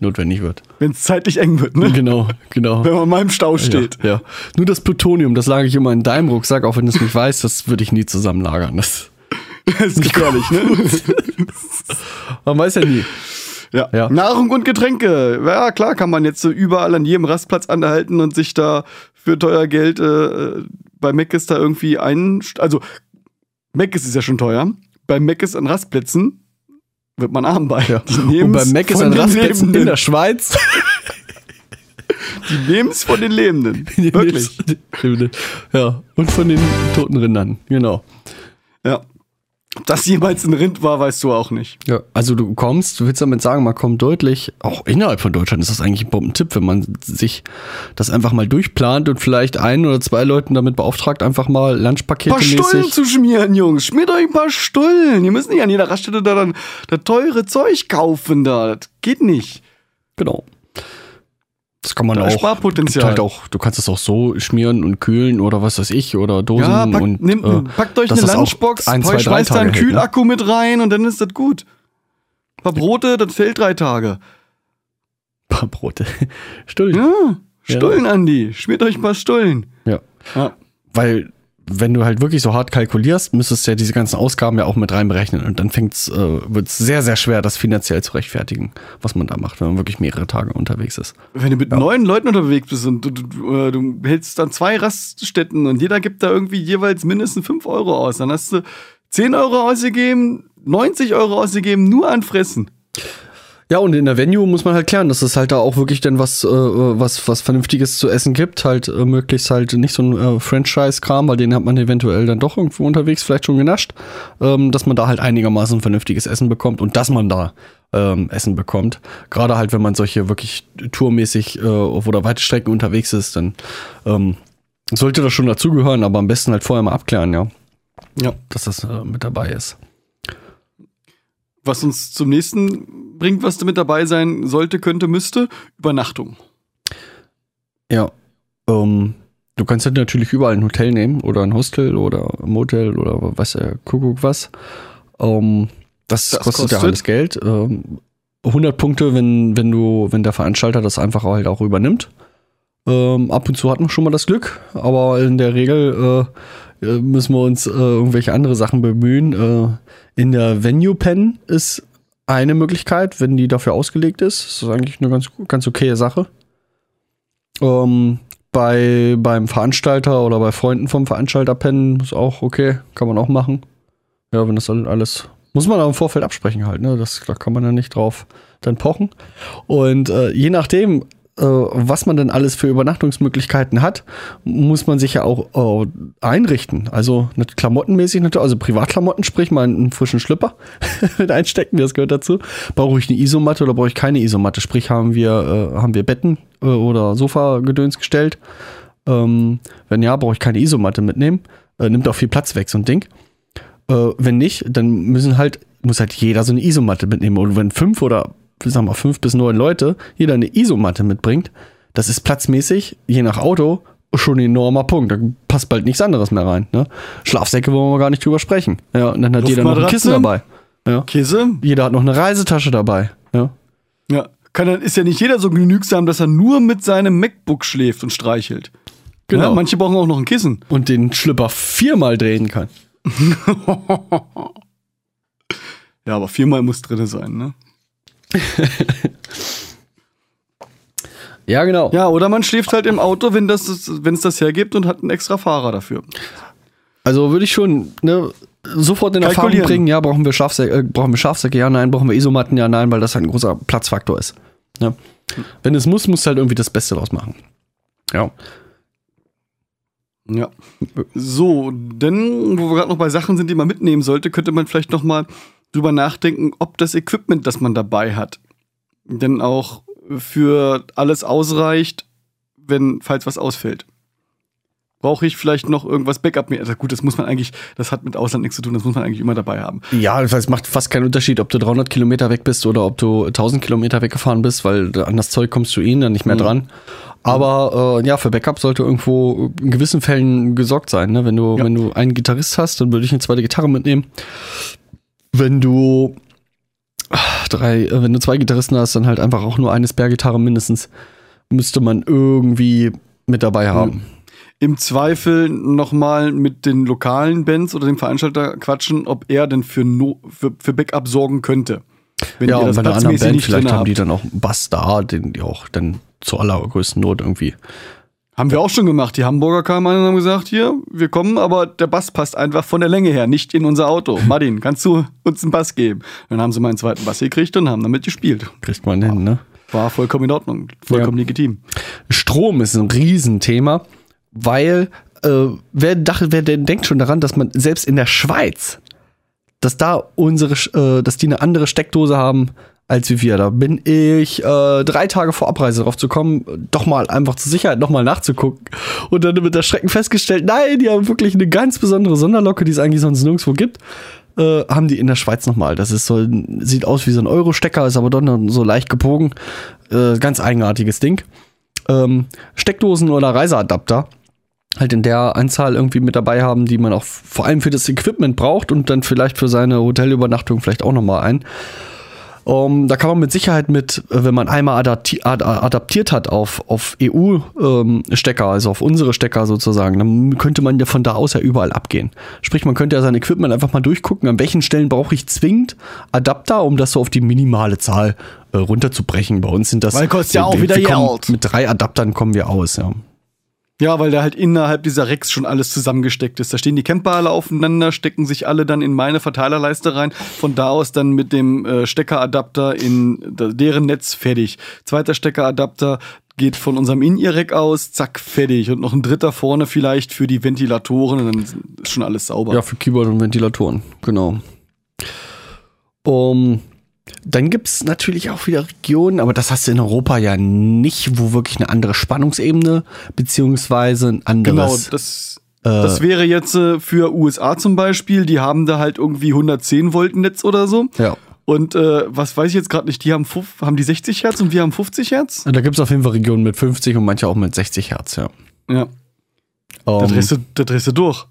notwendig wird. Wenn es zeitlich eng wird, ne? Genau, genau. Wenn man mal im Stau steht. Ja, ja. Nur das Plutonium, das lage ich immer in deinem Rucksack, auch wenn du es nicht weißt, das würde ich nie zusammenlagern. Das, Das ist gefährlich, ne? man weiß ja nie. Ja. Ja. Nahrung und Getränke. Ja, klar, kann man jetzt so überall an jedem Rastplatz anhalten und sich da für teuer Geld äh, bei Mc's da irgendwie ein. Also, Mc's ist ja schon teuer. Bei Mc's an Rastplätzen wird man arm bei. Die Und beim Mac ist ein den Rastplätzen in der Schweiz. Die nehmen es von den Lebenden. Wirklich. Ja, und von den toten Rindern, genau. Ja. Ob das jemals ein Rind war, weißt du auch nicht. Ja, also du kommst, du willst damit sagen, man kommt deutlich, auch innerhalb von Deutschland ist das eigentlich ein Bombentipp, wenn man sich das einfach mal durchplant und vielleicht ein oder zwei Leuten damit beauftragt, einfach mal Ein Lunchpakete paar Stullen mäßig. zu schmieren, Jungs. Schmiert euch ein paar Stullen. Ihr müsst nicht an jeder Raststätte da dann das teure Zeug kaufen da. Das geht nicht. Genau. Das kann man Da auch. Sparpotenzial. Halt auch. Du kannst es auch so schmieren und kühlen oder was weiß ich oder Dosen Ja, packt, und nehmt, äh, packt euch eine Lunchbox, ein, zwei, schmeißt da einen hält, ne? Kühlakku mit rein und dann ist das gut. Ein paar Brote, das hält drei Tage. Paar Brote. Stullen. Ja, Stullen, Andi. Schmiert euch ein paar Stullen. Ja. Ja. Weil, wenn du halt wirklich so hart kalkulierst, müsstest du ja diese ganzen Ausgaben ja auch mit reinberechnen. Und dann fängt's, äh, wird es sehr, sehr schwer, das finanziell zu rechtfertigen, was man da macht, wenn man wirklich mehrere Tage unterwegs ist. Wenn du mit neun Leuten unterwegs bist und du, du, du, äh, du hältst dann zwei Raststätten und jeder gibt da irgendwie jeweils mindestens fünf Euro aus, dann hast du 10 Euro ausgegeben, 90 Euro ausgegeben, nur an Fressen. Ja, und in der Venue muss man halt klären, dass es halt da auch wirklich dann was, äh, was, was Vernünftiges zu essen gibt. Halt äh, möglichst halt nicht so ein äh, Franchise-Kram, weil den hat man eventuell dann doch irgendwo unterwegs vielleicht schon genascht. Ähm, dass man da halt einigermaßen vernünftiges Essen bekommt und dass man da ähm, Essen bekommt. Gerade halt, wenn man solche wirklich tourmäßig äh, oder weite Strecken unterwegs ist, dann ähm, sollte das schon dazugehören, aber am besten halt vorher mal abklären, ja, Ja. dass das äh, mit dabei ist. Was uns zum nächsten bringt, was da mit dabei sein sollte, könnte, müsste, Übernachtung. Ja. Ähm, du kannst halt natürlich überall ein Hotel nehmen oder ein Hostel oder ein Motel oder was der Kuckuck was. Ähm, das, Das kostet, ja alles Geld. Ähm, 100 Punkte, wenn, wenn du, wenn der Veranstalter das einfach halt auch übernimmt. Ähm, ab und zu hat man schon mal das Glück, aber in der Regel äh, müssen wir uns äh, irgendwelche andere Sachen bemühen. Äh, in der Venue pennen ist eine Möglichkeit, wenn die dafür ausgelegt ist. Das ist eigentlich eine ganz, ganz okaye Sache. Ähm, bei, beim Veranstalter oder bei Freunden vom Veranstalter pennen ist auch okay, kann man auch machen. Ja, wenn das dann alles. Muss man aber im Vorfeld absprechen halt, ne? Das, da kann man ja nicht drauf dann pochen. Und äh, je nachdem, was man denn alles für Übernachtungsmöglichkeiten hat, muss man sich ja auch äh, einrichten. Also nicht klamottenmäßig, natürlich, also Privatklamotten, sprich mal einen frischen Schlüpper mit einstecken, das gehört dazu. Brauche ich eine Isomatte oder brauche ich keine Isomatte? Sprich, haben wir, äh, haben wir Betten äh, oder Sofa-Gedöns gestellt? Ähm, wenn ja, brauche ich keine Isomatte mitnehmen. Äh, nimmt auch viel Platz weg, so ein Ding. Äh, wenn nicht, dann müssen halt, muss halt jeder so eine Isomatte mitnehmen. Und wenn fünf oder, sagen wir mal, fünf bis neun Leute jeder eine Isomatte mitbringt, das ist platzmäßig, je nach Auto, schon ein enormer Punkt. Da passt bald nichts anderes mehr rein. Ne? Schlafsäcke wollen wir gar nicht drüber sprechen. Ja, und dann hat jeder noch ein? Kissen dabei. Ja. Käse? Jeder hat noch eine Reisetasche dabei. Ja. Ja. Kann, dann- ist ja nicht jeder so genügsam, dass er nur mit seinem MacBook schläft und streichelt. Genau. Ja, manche brauchen auch noch ein Kissen. Und den Schlüpper viermal drehen kann. Ja, aber viermal muss drin sein, ne? Ja, genau. Ja, oder man schläft halt im Auto, wenn das, wenn es das hergibt und hat einen extra Fahrer dafür. Also würde ich schon ne, sofort in Erfahrung bringen, ja, brauchen wir Schafsäcke, äh, brauchen wir Schafsäcke, ja, nein, brauchen wir Isomatten, ja, nein, weil das halt ein großer Platzfaktor ist. Ne? Wenn es muss, muss halt irgendwie das Beste draus machen. Ja. Ja. So, denn, wo wir gerade noch bei Sachen sind, die man mitnehmen sollte, könnte man vielleicht noch mal drüber nachdenken, ob das Equipment, das man dabei hat, denn auch für alles ausreicht, wenn, falls was ausfällt. Brauche ich vielleicht noch irgendwas Backup? Also gut, das muss man eigentlich, das hat mit Ausland nichts zu tun, das muss man eigentlich immer dabei haben. Ja, es macht fast keinen Unterschied, ob du 300 Kilometer weg bist oder ob du 1000 Kilometer weggefahren bist, weil an das Zeug kommst du eh dann nicht mehr Mhm. dran. Aber äh, ja, für Backup sollte irgendwo in gewissen Fällen gesorgt sein. Ne? Wenn, du, Ja. wenn du einen Gitarrist hast, dann würde ich eine zweite Gitarre mitnehmen. Wenn du ah, drei, äh, wenn du zwei Gitarristen hast, dann halt einfach auch nur eine Spare-Gitarre mindestens. Müsste man irgendwie mit dabei haben. Im Zweifel nochmal mit den lokalen Bands oder dem Veranstalter quatschen, ob er denn für, no, für, für Backup sorgen könnte. wenn ja, ihr und bei einer anderen Band vielleicht haben die dann auch einen Bass da, den die auch dann zur allergrößten Not irgendwie. Haben wir auch schon gemacht. Die Hamburger kamen an und haben gesagt, hier, wir kommen, aber der Bass passt einfach von der Länge her, nicht in unser Auto. Martin, kannst du uns einen Bass geben? Dann haben sie meinen zweiten Bass gekriegt und haben damit gespielt. Kriegt man hin, ne? War vollkommen in Ordnung, vollkommen legitim. Strom ist ein Riesenthema, weil äh, wer, dachte, wer denn denkt schon daran, dass man selbst in der Schweiz, dass da unsere, äh, dass die eine andere Steckdose haben als wie wir. Da bin ich äh, drei Tage vor Abreise drauf zu kommen, doch mal einfach zur Sicherheit nochmal nachzugucken und dann mit der Schrecken festgestellt, nein, die haben wirklich eine ganz besondere Sonderlocke, die es eigentlich sonst nirgendwo gibt. Äh, haben die in der Schweiz nochmal. Das ist so, sieht aus wie so ein Euro-Stecker, ist aber doch so leicht gebogen. Äh, ganz eigenartiges Ding ähm, Steckdosen oder Reiseadapter halt in der Anzahl irgendwie mit dabei haben, die man auch vor allem für das Equipment braucht und dann vielleicht für seine Hotelübernachtung vielleicht auch nochmal ein. Ähm, da kann man mit Sicherheit mit, äh, wenn man einmal adapti ad adaptiert hat auf, auf EU-Stecker, also auf unsere Stecker sozusagen, dann könnte man ja von da aus ja überall abgehen. Sprich, man könnte ja sein Equipment einfach mal durchgucken, an welchen Stellen brauche ich zwingend Adapter, um das so auf die minimale Zahl äh, runterzubrechen. Bei uns sind das. Weil kostet ja auch wieder Geld. Mit drei Adaptern kommen wir aus, ja. Ja, weil da halt innerhalb dieser Racks schon alles zusammengesteckt ist. Da stehen die Camper alle aufeinander, stecken sich alle dann in meine Verteilerleiste rein. Von da aus dann mit dem äh, Steckeradapter in deren Netz fertig. Zweiter Steckeradapter geht von unserem In-Ear-Rack aus, zack, fertig. Und noch ein dritter vorne vielleicht für die Ventilatoren und dann ist schon alles sauber. Ja, für Keyboard und Ventilatoren, genau. Um, dann gibt es natürlich auch wieder Regionen, aber das hast du in Europa ja nicht, wo wirklich eine andere Spannungsebene beziehungsweise ein Genau, anderes. das, das wäre jetzt äh, für USA zum Beispiel, die haben da halt irgendwie 110 Volt Netz oder so. ja. Und äh, was weiß ich jetzt gerade nicht, die haben, haben die 60 Hertz und wir haben 50 Hertz? Da gibt es auf jeden Fall Regionen mit 50 und manche auch mit 60 Hertz, ja. Ja, da Um, drehst, du, da drehst du durch.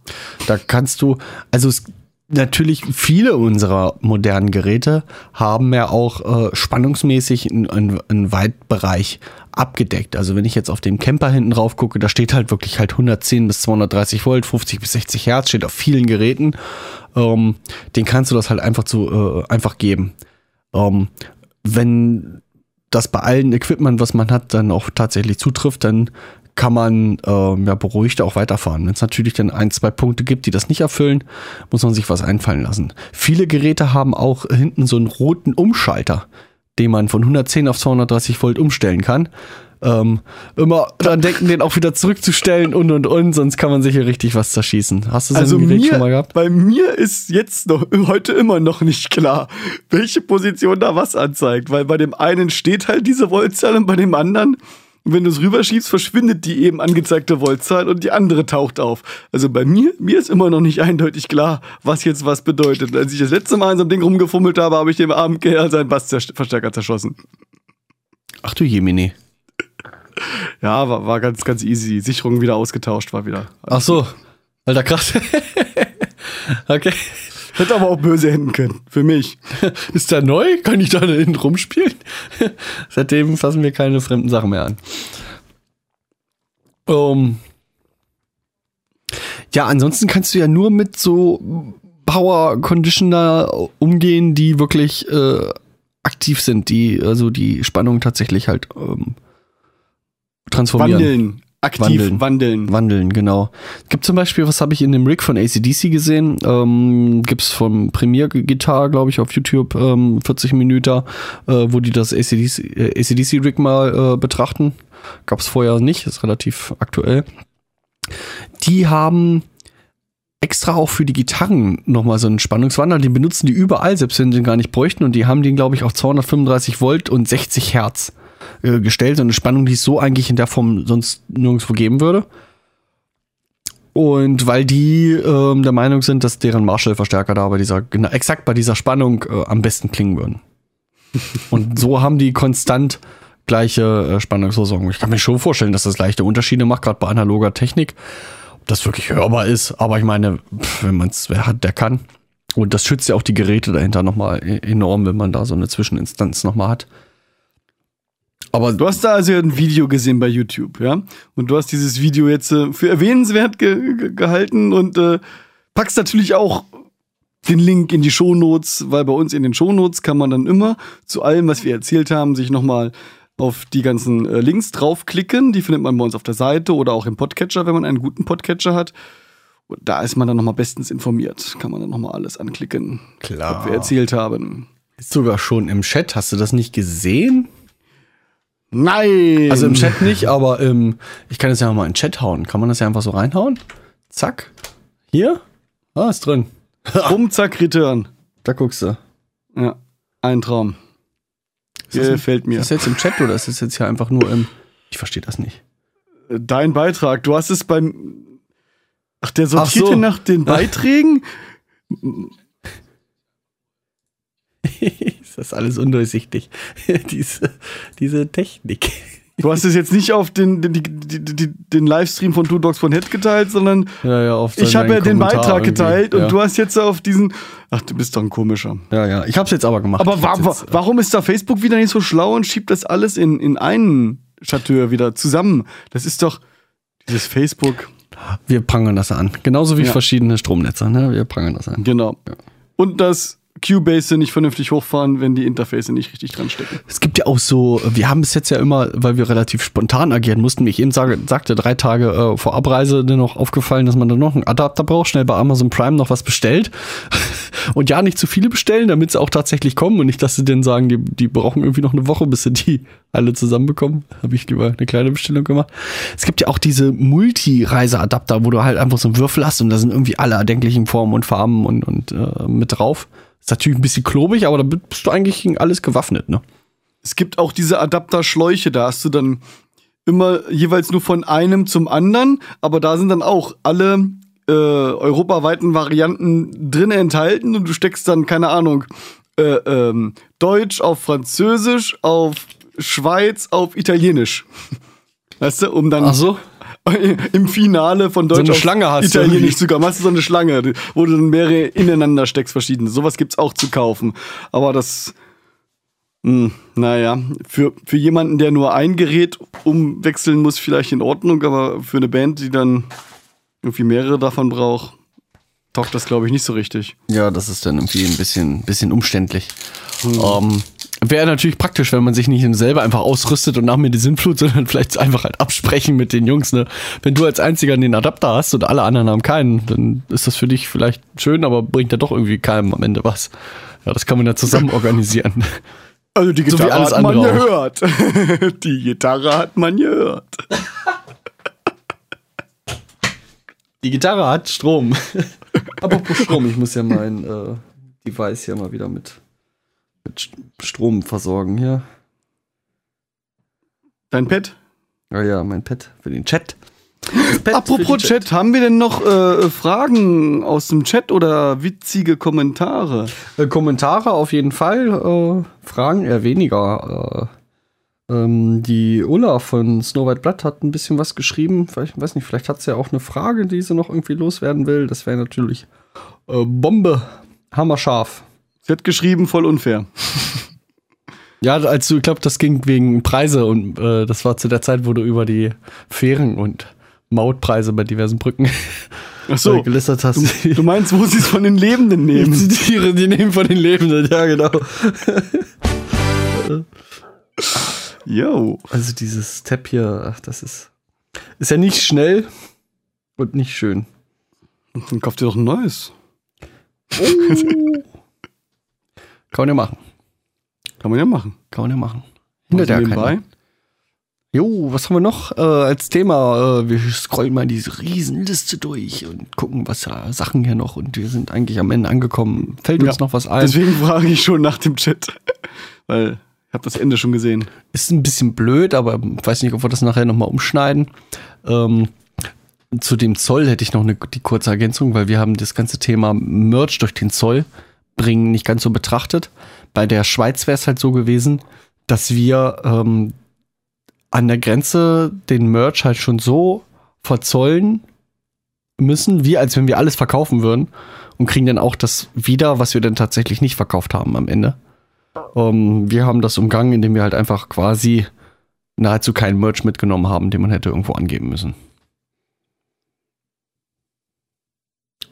Da kannst du, also es, natürlich viele unserer modernen Geräte haben ja auch äh, spannungsmäßig einen, einen, Weitbereich abgedeckt. Also wenn ich jetzt auf dem Camper hinten drauf gucke, da steht halt wirklich halt 110 bis 230 Volt, 50 bis 60 Hertz, steht auf vielen Geräten. Ähm, den kannst du das halt einfach zu äh, einfach geben. Ähm, wenn das bei allen Equipment, was man hat, dann auch tatsächlich zutrifft, dann kann man ähm, ja beruhigt auch weiterfahren. Wenn es natürlich dann ein, zwei Punkte gibt, die das nicht erfüllen, muss man sich was einfallen lassen. Viele Geräte haben auch hinten so einen roten Umschalter, den man von 110 auf 230 Volt umstellen kann. Ähm, immer dran denken, den auch wieder zurückzustellen und und und, sonst kann man sich hier richtig was zerschießen. Hast du so Also ein Gerät mir, schon mal gehabt? bei mir ist jetzt noch heute immer noch nicht klar, welche Position da was anzeigt, weil bei dem einen steht halt diese Voltzahl und bei dem anderen, wenn du es rüberschiebst, verschwindet die eben angezeigte Voltzahl und die andere taucht auf. Also bei mir, mir ist immer noch nicht eindeutig klar, was jetzt was bedeutet. Als ich das letzte Mal an so einem Ding rumgefummelt habe, habe ich dem armen Kerl seinen Bassverstärker zerschossen. Ach du Jemini. Ja, war, war ganz, ganz easy. Sicherung wieder ausgetauscht, war wieder. Ach so. Alter, krass. okay. Hätte aber auch böse enden können. Für mich. Ist der neu? Kann ich da hinten rumspielen? Seitdem fassen wir keine fremden Sachen mehr an. Ähm. ja, ansonsten kannst du ja nur mit so Power Conditioner umgehen, die wirklich äh, aktiv sind, die also die Spannung tatsächlich halt ähm, transformieren. Wandeln. Aktiv Wandeln. wandeln. Wandeln, genau. Gibt zum Beispiel, was habe ich in dem Rig von ACDC gesehen? Ähm, Gibt es vom Premier Gitarre, glaube ich, auf YouTube, ähm, 40 Minuten, äh, wo die das ACDC, äh, ACDC Rig mal äh, betrachten. Gab es vorher nicht, ist relativ aktuell. Die haben extra auch für die Gitarren nochmal so einen Spannungswandler. Die benutzen die überall, selbst wenn sie den gar nicht bräuchten. Und die haben den, glaube ich, auf 235 Volt und 60 Hertz äh, gestellt. So eine Spannung, die es so eigentlich in der Form sonst nirgendwo geben würde. Und weil die ähm, der Meinung sind, dass deren Marshall-Verstärker da bei dieser, genau, exakt bei dieser Spannung äh, am besten klingen würden. Und so haben die konstant gleiche äh, Spannungsversorgung. Ich kann mir schon vorstellen, dass das leichte Unterschiede macht, gerade bei analoger Technik. Ob das wirklich hörbar ist, aber ich meine, pff, wenn man es wer hat, der kann. Und das schützt ja auch die Geräte dahinter nochmal e- enorm, wenn man da so eine Zwischeninstanz nochmal hat. Aber Du hast da also ein Video gesehen bei YouTube, ja? Und du hast dieses Video jetzt äh, für erwähnenswert ge ge gehalten und äh, packst natürlich auch den Link in die Shownotes, weil bei uns in den Shownotes kann man dann immer zu allem, was wir erzählt haben, sich nochmal auf die ganzen äh, Links draufklicken. Die findet man bei uns auf der Seite oder auch im Podcatcher, wenn man einen guten Podcatcher hat. Und da ist man dann nochmal bestens informiert. Kann man dann nochmal alles anklicken, Klar. was wir erzählt haben. Ist sogar schon im Chat. Hast du das nicht gesehen? Nein! Also im Chat nicht, aber ähm, ich kann das ja mal in den Chat hauen. Kann man das ja einfach so reinhauen? Zack. Hier? Ah, ist drin. Bumm, zack, Return. Da guckst du. Ja, ein Traum. Gefällt mir. ist das jetzt im Chat oder ist das jetzt hier einfach nur im. Ich verstehe das nicht. Dein Beitrag. Du hast es beim. Ach, der sortiert Ach so. nach den Beiträgen? ist das alles undurchsichtig? diese, diese Technik. Du hast es jetzt nicht auf den, den, die- den Livestream von Two Dogs von Head geteilt, sondern Ja, ja, auf ich habe ja den Kommentar Beitrag geteilt ja. und du hast jetzt auf diesen. Ach, du bist doch ein komischer. Ja, ja. Ich hab's jetzt aber gemacht. Aber wa jetzt, äh, warum ist da Facebook wieder nicht so schlau und schiebt das alles in, in einen Chateur wieder zusammen? Das ist doch dieses Facebook. Wir prangern das an. Genauso wie verschiedene Stromnetze. Ne? Wir prangern das an. Genau. Und das Cubase nicht vernünftig hochfahren, wenn die Interface nicht richtig dran stecken. Es gibt ja auch so, wir haben bis jetzt ja immer, weil wir relativ spontan agieren mussten, wie ich eben sage, sagte, drei Tage äh, vor Abreise dann noch aufgefallen, dass man dann noch einen Adapter braucht, schnell bei Amazon Prime noch was bestellt. Und ja, nicht zu viele bestellen, damit sie auch tatsächlich kommen und nicht, dass sie dann sagen, die, die brauchen irgendwie noch eine Woche, bis sie die alle zusammenbekommen. Habe ich lieber eine kleine Bestellung gemacht. Es gibt ja auch diese Multi-Reise-Adapter, wo du halt einfach so einen Würfel hast und da sind irgendwie alle erdenklichen Formen und Farben und, und äh, mit drauf. Ist natürlich ein bisschen klobig, aber da bist du eigentlich gegen alles gewaffnet, ne? Es gibt auch diese Adapterschläuche, da hast du dann immer jeweils nur von einem zum anderen, aber da sind dann auch alle äh, europaweiten Varianten drin enthalten und du steckst dann, keine Ahnung, äh, ähm, Deutsch auf Französisch, auf Schweiz, auf Italienisch. Weißt du, um dann Ach so? im Finale von Deutsch eine auf Schlange hast du Italienisch zu kommen. Hast du so eine Schlange, wo du dann mehrere ineinander steckst, verschiedene. Sowas gibt's auch zu kaufen. Aber das, hm, naja, für, für jemanden, der nur ein Gerät umwechseln muss, vielleicht in Ordnung, aber für eine Band, die dann irgendwie mehrere davon braucht, taugt das, glaube ich, nicht so richtig. Ja, das ist dann irgendwie ein bisschen, bisschen umständlich. Ähm, Wäre natürlich praktisch, wenn man sich nicht selber einfach ausrüstet und nach mir die Sinnflut, sondern vielleicht einfach halt absprechen mit den Jungs. Ne? Wenn du als einziger den Adapter hast und alle anderen haben keinen, dann ist das für dich vielleicht schön, aber bringt ja doch irgendwie keinem am Ende was. Ja, das kann man ja zusammen organisieren. Also die So Gitarre alles hat man gehört. die Gitarre hat man gehört. Die Gitarre hat Strom. Apropos Strom, ich muss ja mein äh, Device hier mal wieder mit, mit St- Strom versorgen hier. Dein Pad? Ah ja, mein Pad für den Chat. Pad Apropos den Chat, haben wir denn noch äh, Fragen aus dem Chat oder witzige Kommentare? Äh, Kommentare auf jeden Fall, äh, Fragen eher weniger. Äh, ähm, die Ulla von Snow White Blood hat ein bisschen was geschrieben. Vielleicht, weiß nicht, vielleicht hat sie ja auch eine Frage, die sie noch irgendwie loswerden will. Das wäre natürlich äh, Bombe. Hammerscharf. Sie hat geschrieben, voll unfair. Ja, als du, ich glaube, das ging wegen Preise und äh, das war zu der Zeit, wo du über die Fähren und Mautpreise bei diversen Brücken Ach so, gelistet hast. du, du meinst, wo sie es von den Lebenden nehmen? die Tiere, die nehmen von den Lebenden, ja genau. Yo. Also dieses Tab hier, ach, das ist, ist ja nicht schnell und nicht schön. Dann kauft ihr doch ein neues. Kann man ja machen. Kann man ja machen. Kann man ja machen. Hindert ja Also nebenbei. keiner. Jo, was haben wir noch äh, als Thema? Äh, wir scrollen mal diese Riesenliste durch und gucken, was da Sachen hier noch und wir sind eigentlich am Ende angekommen. Fällt uns Ja. noch was ein? Deswegen frage ich schon nach dem Chat. Weil habe das Ende schon gesehen. Ist ein bisschen blöd, aber weiß nicht, ob wir das nachher nochmal umschneiden. Ähm, zu dem Zoll hätte ich noch eine, die kurze Ergänzung, weil wir haben das ganze Thema Merch durch den Zoll bringen nicht ganz so betrachtet. Bei der Schweiz wäre es halt so gewesen, dass wir ähm, an der Grenze den Merch halt schon so verzollen müssen, wie als wenn wir alles verkaufen würden und kriegen dann auch das wieder, was wir dann tatsächlich nicht verkauft haben am Ende. Ähm, wir haben das umgangen, indem wir halt einfach quasi nahezu keinen Merch mitgenommen haben, den man hätte irgendwo angeben müssen.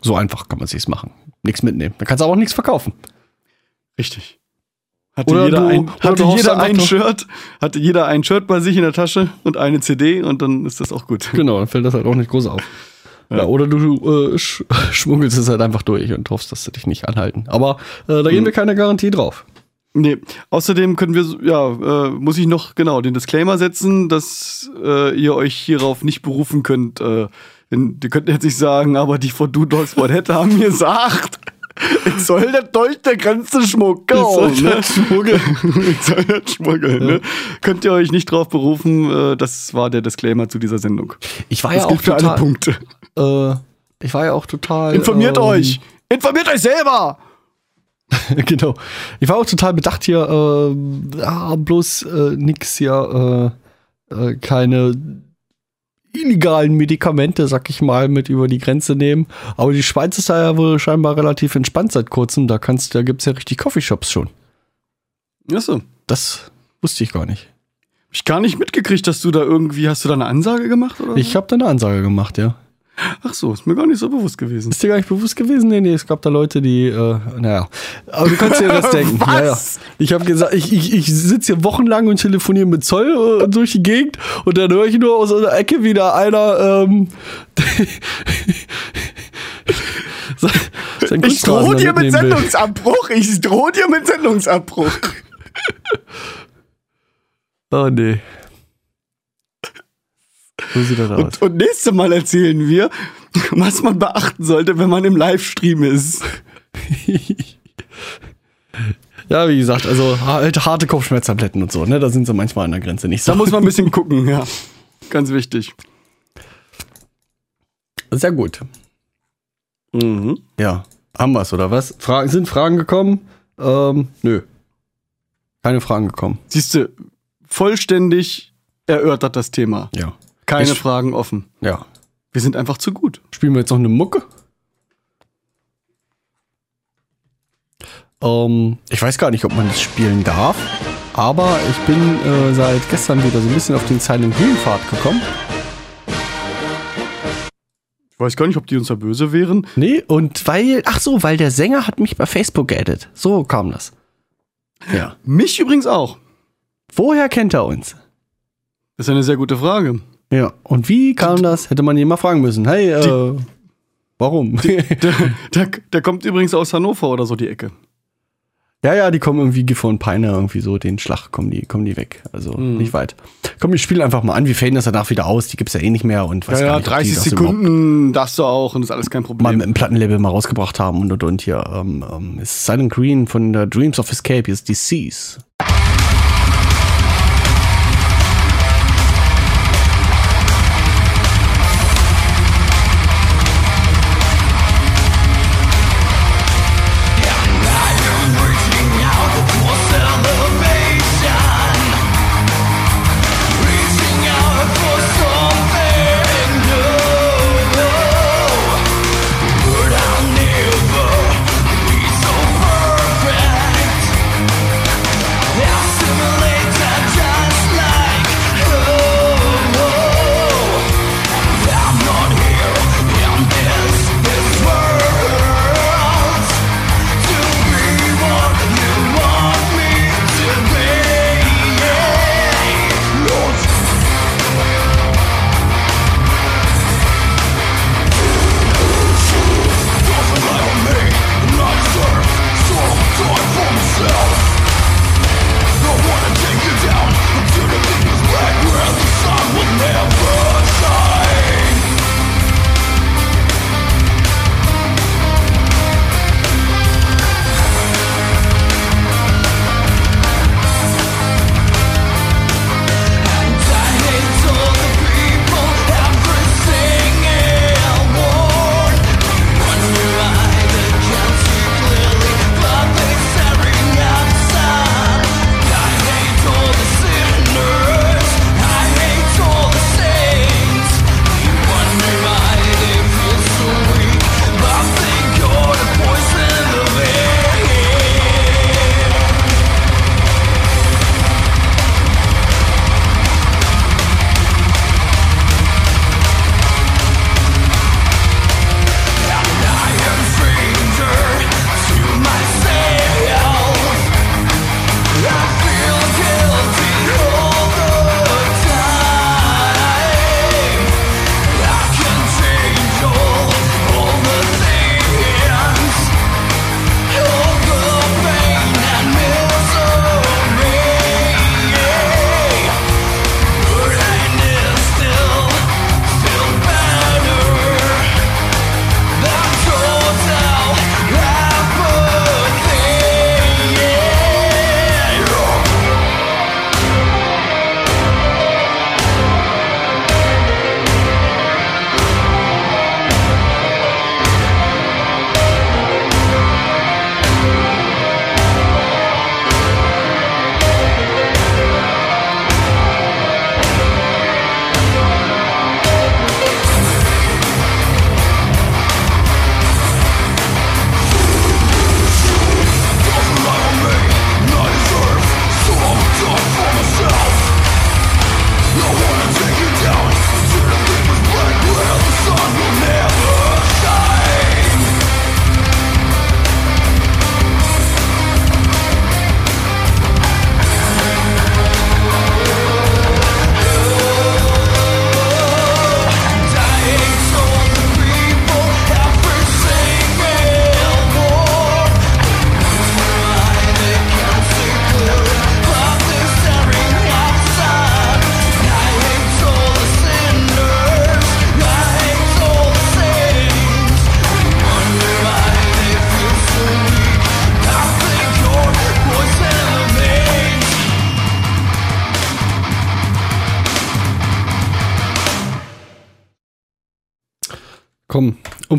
So einfach kann man sich's machen. Nichts mitnehmen. Da kannst du aber auch nichts verkaufen. Richtig. Hatte Oder jeder, du- ein, hatte jeder ein Shirt, hatte jeder ein Shirt bei sich in der Tasche und eine CD und dann ist das auch gut. Genau, dann fällt das halt auch nicht groß auf. Ja. oder du äh, sch schmuggelst es halt einfach durch und hoffst, dass sie dich nicht anhalten. Aber äh, da geben wir keine Garantie drauf. Nee, außerdem können wir, ja, äh, muss ich noch genau den Disclaimer setzen, dass äh, ihr euch hierauf nicht berufen könnt. Äh, denn, ihr könnt jetzt nicht sagen, aber die von Do Dogs Head haben mir gesagt, ich soll das durch der Grenze schmuggeln. soll ne? das schmuggeln. ich soll das schmuggeln. Ne? Könnt ihr euch nicht drauf berufen, äh, das war der Disclaimer zu dieser Sendung. Ich war Das ja auch total. Punkte. Äh, ich war ja auch total. Informiert ähm, euch! Informiert euch selber! genau. Ich war auch total bedacht hier, äh, ah, bloß äh, nix hier, äh, äh, keine illegalen Medikamente, sag ich mal, mit über die Grenze nehmen. Aber die Schweiz ist da ja wohl scheinbar relativ entspannt seit kurzem. Da kannst, da gibt's ja richtig Coffeeshops schon. Achso. Das wusste ich gar nicht. Hab ich gar nicht mitgekriegt, dass du da irgendwie, hast du da eine Ansage gemacht oder? Ich habe da eine Ansage gemacht, ja. Ach so, ist mir gar nicht so bewusst gewesen. Ist dir gar nicht bewusst gewesen? Nee, nee, es gab da Leute, die, äh, naja. Aber du kannst dir das denken. Was? Ja, ja. Ich habe gesagt, ich, ich, ich sitze hier wochenlang und telefoniere mit Zoll äh, durch die Gegend und dann höre ich nur aus einer Ecke wieder einer, ähm, sein, Ich drohe dir mit. Sendungsabbruch. Ich drohe dir mit Sendungsabbruch. Oh, nee. So sieht das aus. Und, und nächstes Mal erzählen wir, was man beachten sollte, wenn man im Livestream ist. Ja, wie gesagt, also halt harte Kopfschmerztabletten und so, ne? Da sind sie manchmal an der Grenze nicht so. Da muss man ein bisschen gucken, ja. Ganz wichtig. Sehr gut. Mhm. Ja, haben wir's, oder was? Fragen, sind Fragen gekommen? Ähm, nö. Keine Fragen gekommen. Siehst du, vollständig erörtert das Thema. Ja. Keine Ich- Fragen offen. Ja. Wir sind einfach zu gut. Spielen wir jetzt noch eine Mucke? Ähm, ich weiß gar nicht, ob man das spielen darf, aber ich bin äh, seit gestern wieder so ein bisschen auf den Silent Green Pfad gekommen. Ich weiß gar nicht, ob die uns da böse wären. Nee, und weil, ach so, weil der Sänger hat mich bei Facebook geaddet. So kam das. Ja. Mich übrigens auch. Woher kennt er uns? Das ist eine sehr gute Frage. Ja. Und wie kam das? Hätte man ihn mal fragen müssen. Hey, äh, warum? Der, der, der kommt übrigens aus Hannover oder so die Ecke. Ja, ja, die kommen irgendwie und Peine irgendwie so, den Schlag kommen die, kommen die weg. Also nicht weit. Komm, ich spiele einfach mal an. Wir faden das danach wieder aus. Die gibt's ja eh nicht mehr und weiß Ja, ja, nicht, ob 30 die Sekunden darfst du auch und ist alles kein mal Problem. mit dem Plattenlabel mal rausgebracht haben und und und hier. Ähm, ähm, ist Silent Green von der Dreams of Escape, ist Disease.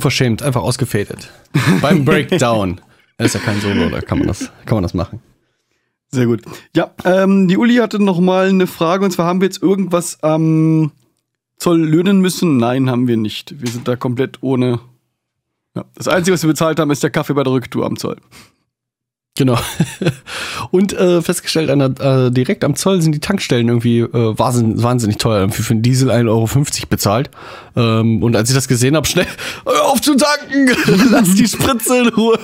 Unverschämt, einfach ausgefadet. Beim Breakdown. Das ist ja kein Solo, da kann man das, kann man das machen. Sehr gut. Ja, ähm, die Uli hatte noch mal eine Frage und zwar haben wir jetzt irgendwas am Zoll löhnen müssen? Nein, haben wir nicht. Wir sind da komplett ohne. Ja, das Einzige, was wir bezahlt haben, ist der Kaffee bei der Rücktour am Zoll. Genau. Und äh, festgestellt, an der, äh, direkt am Zoll sind die Tankstellen irgendwie äh, wahnsinnig, wahnsinnig teuer. Irgendwie für einen Diesel 1,50 Euro bezahlt. Ähm, und als ich das gesehen habe, schnell auf zu tanken, lass die Spritze in Ruhe.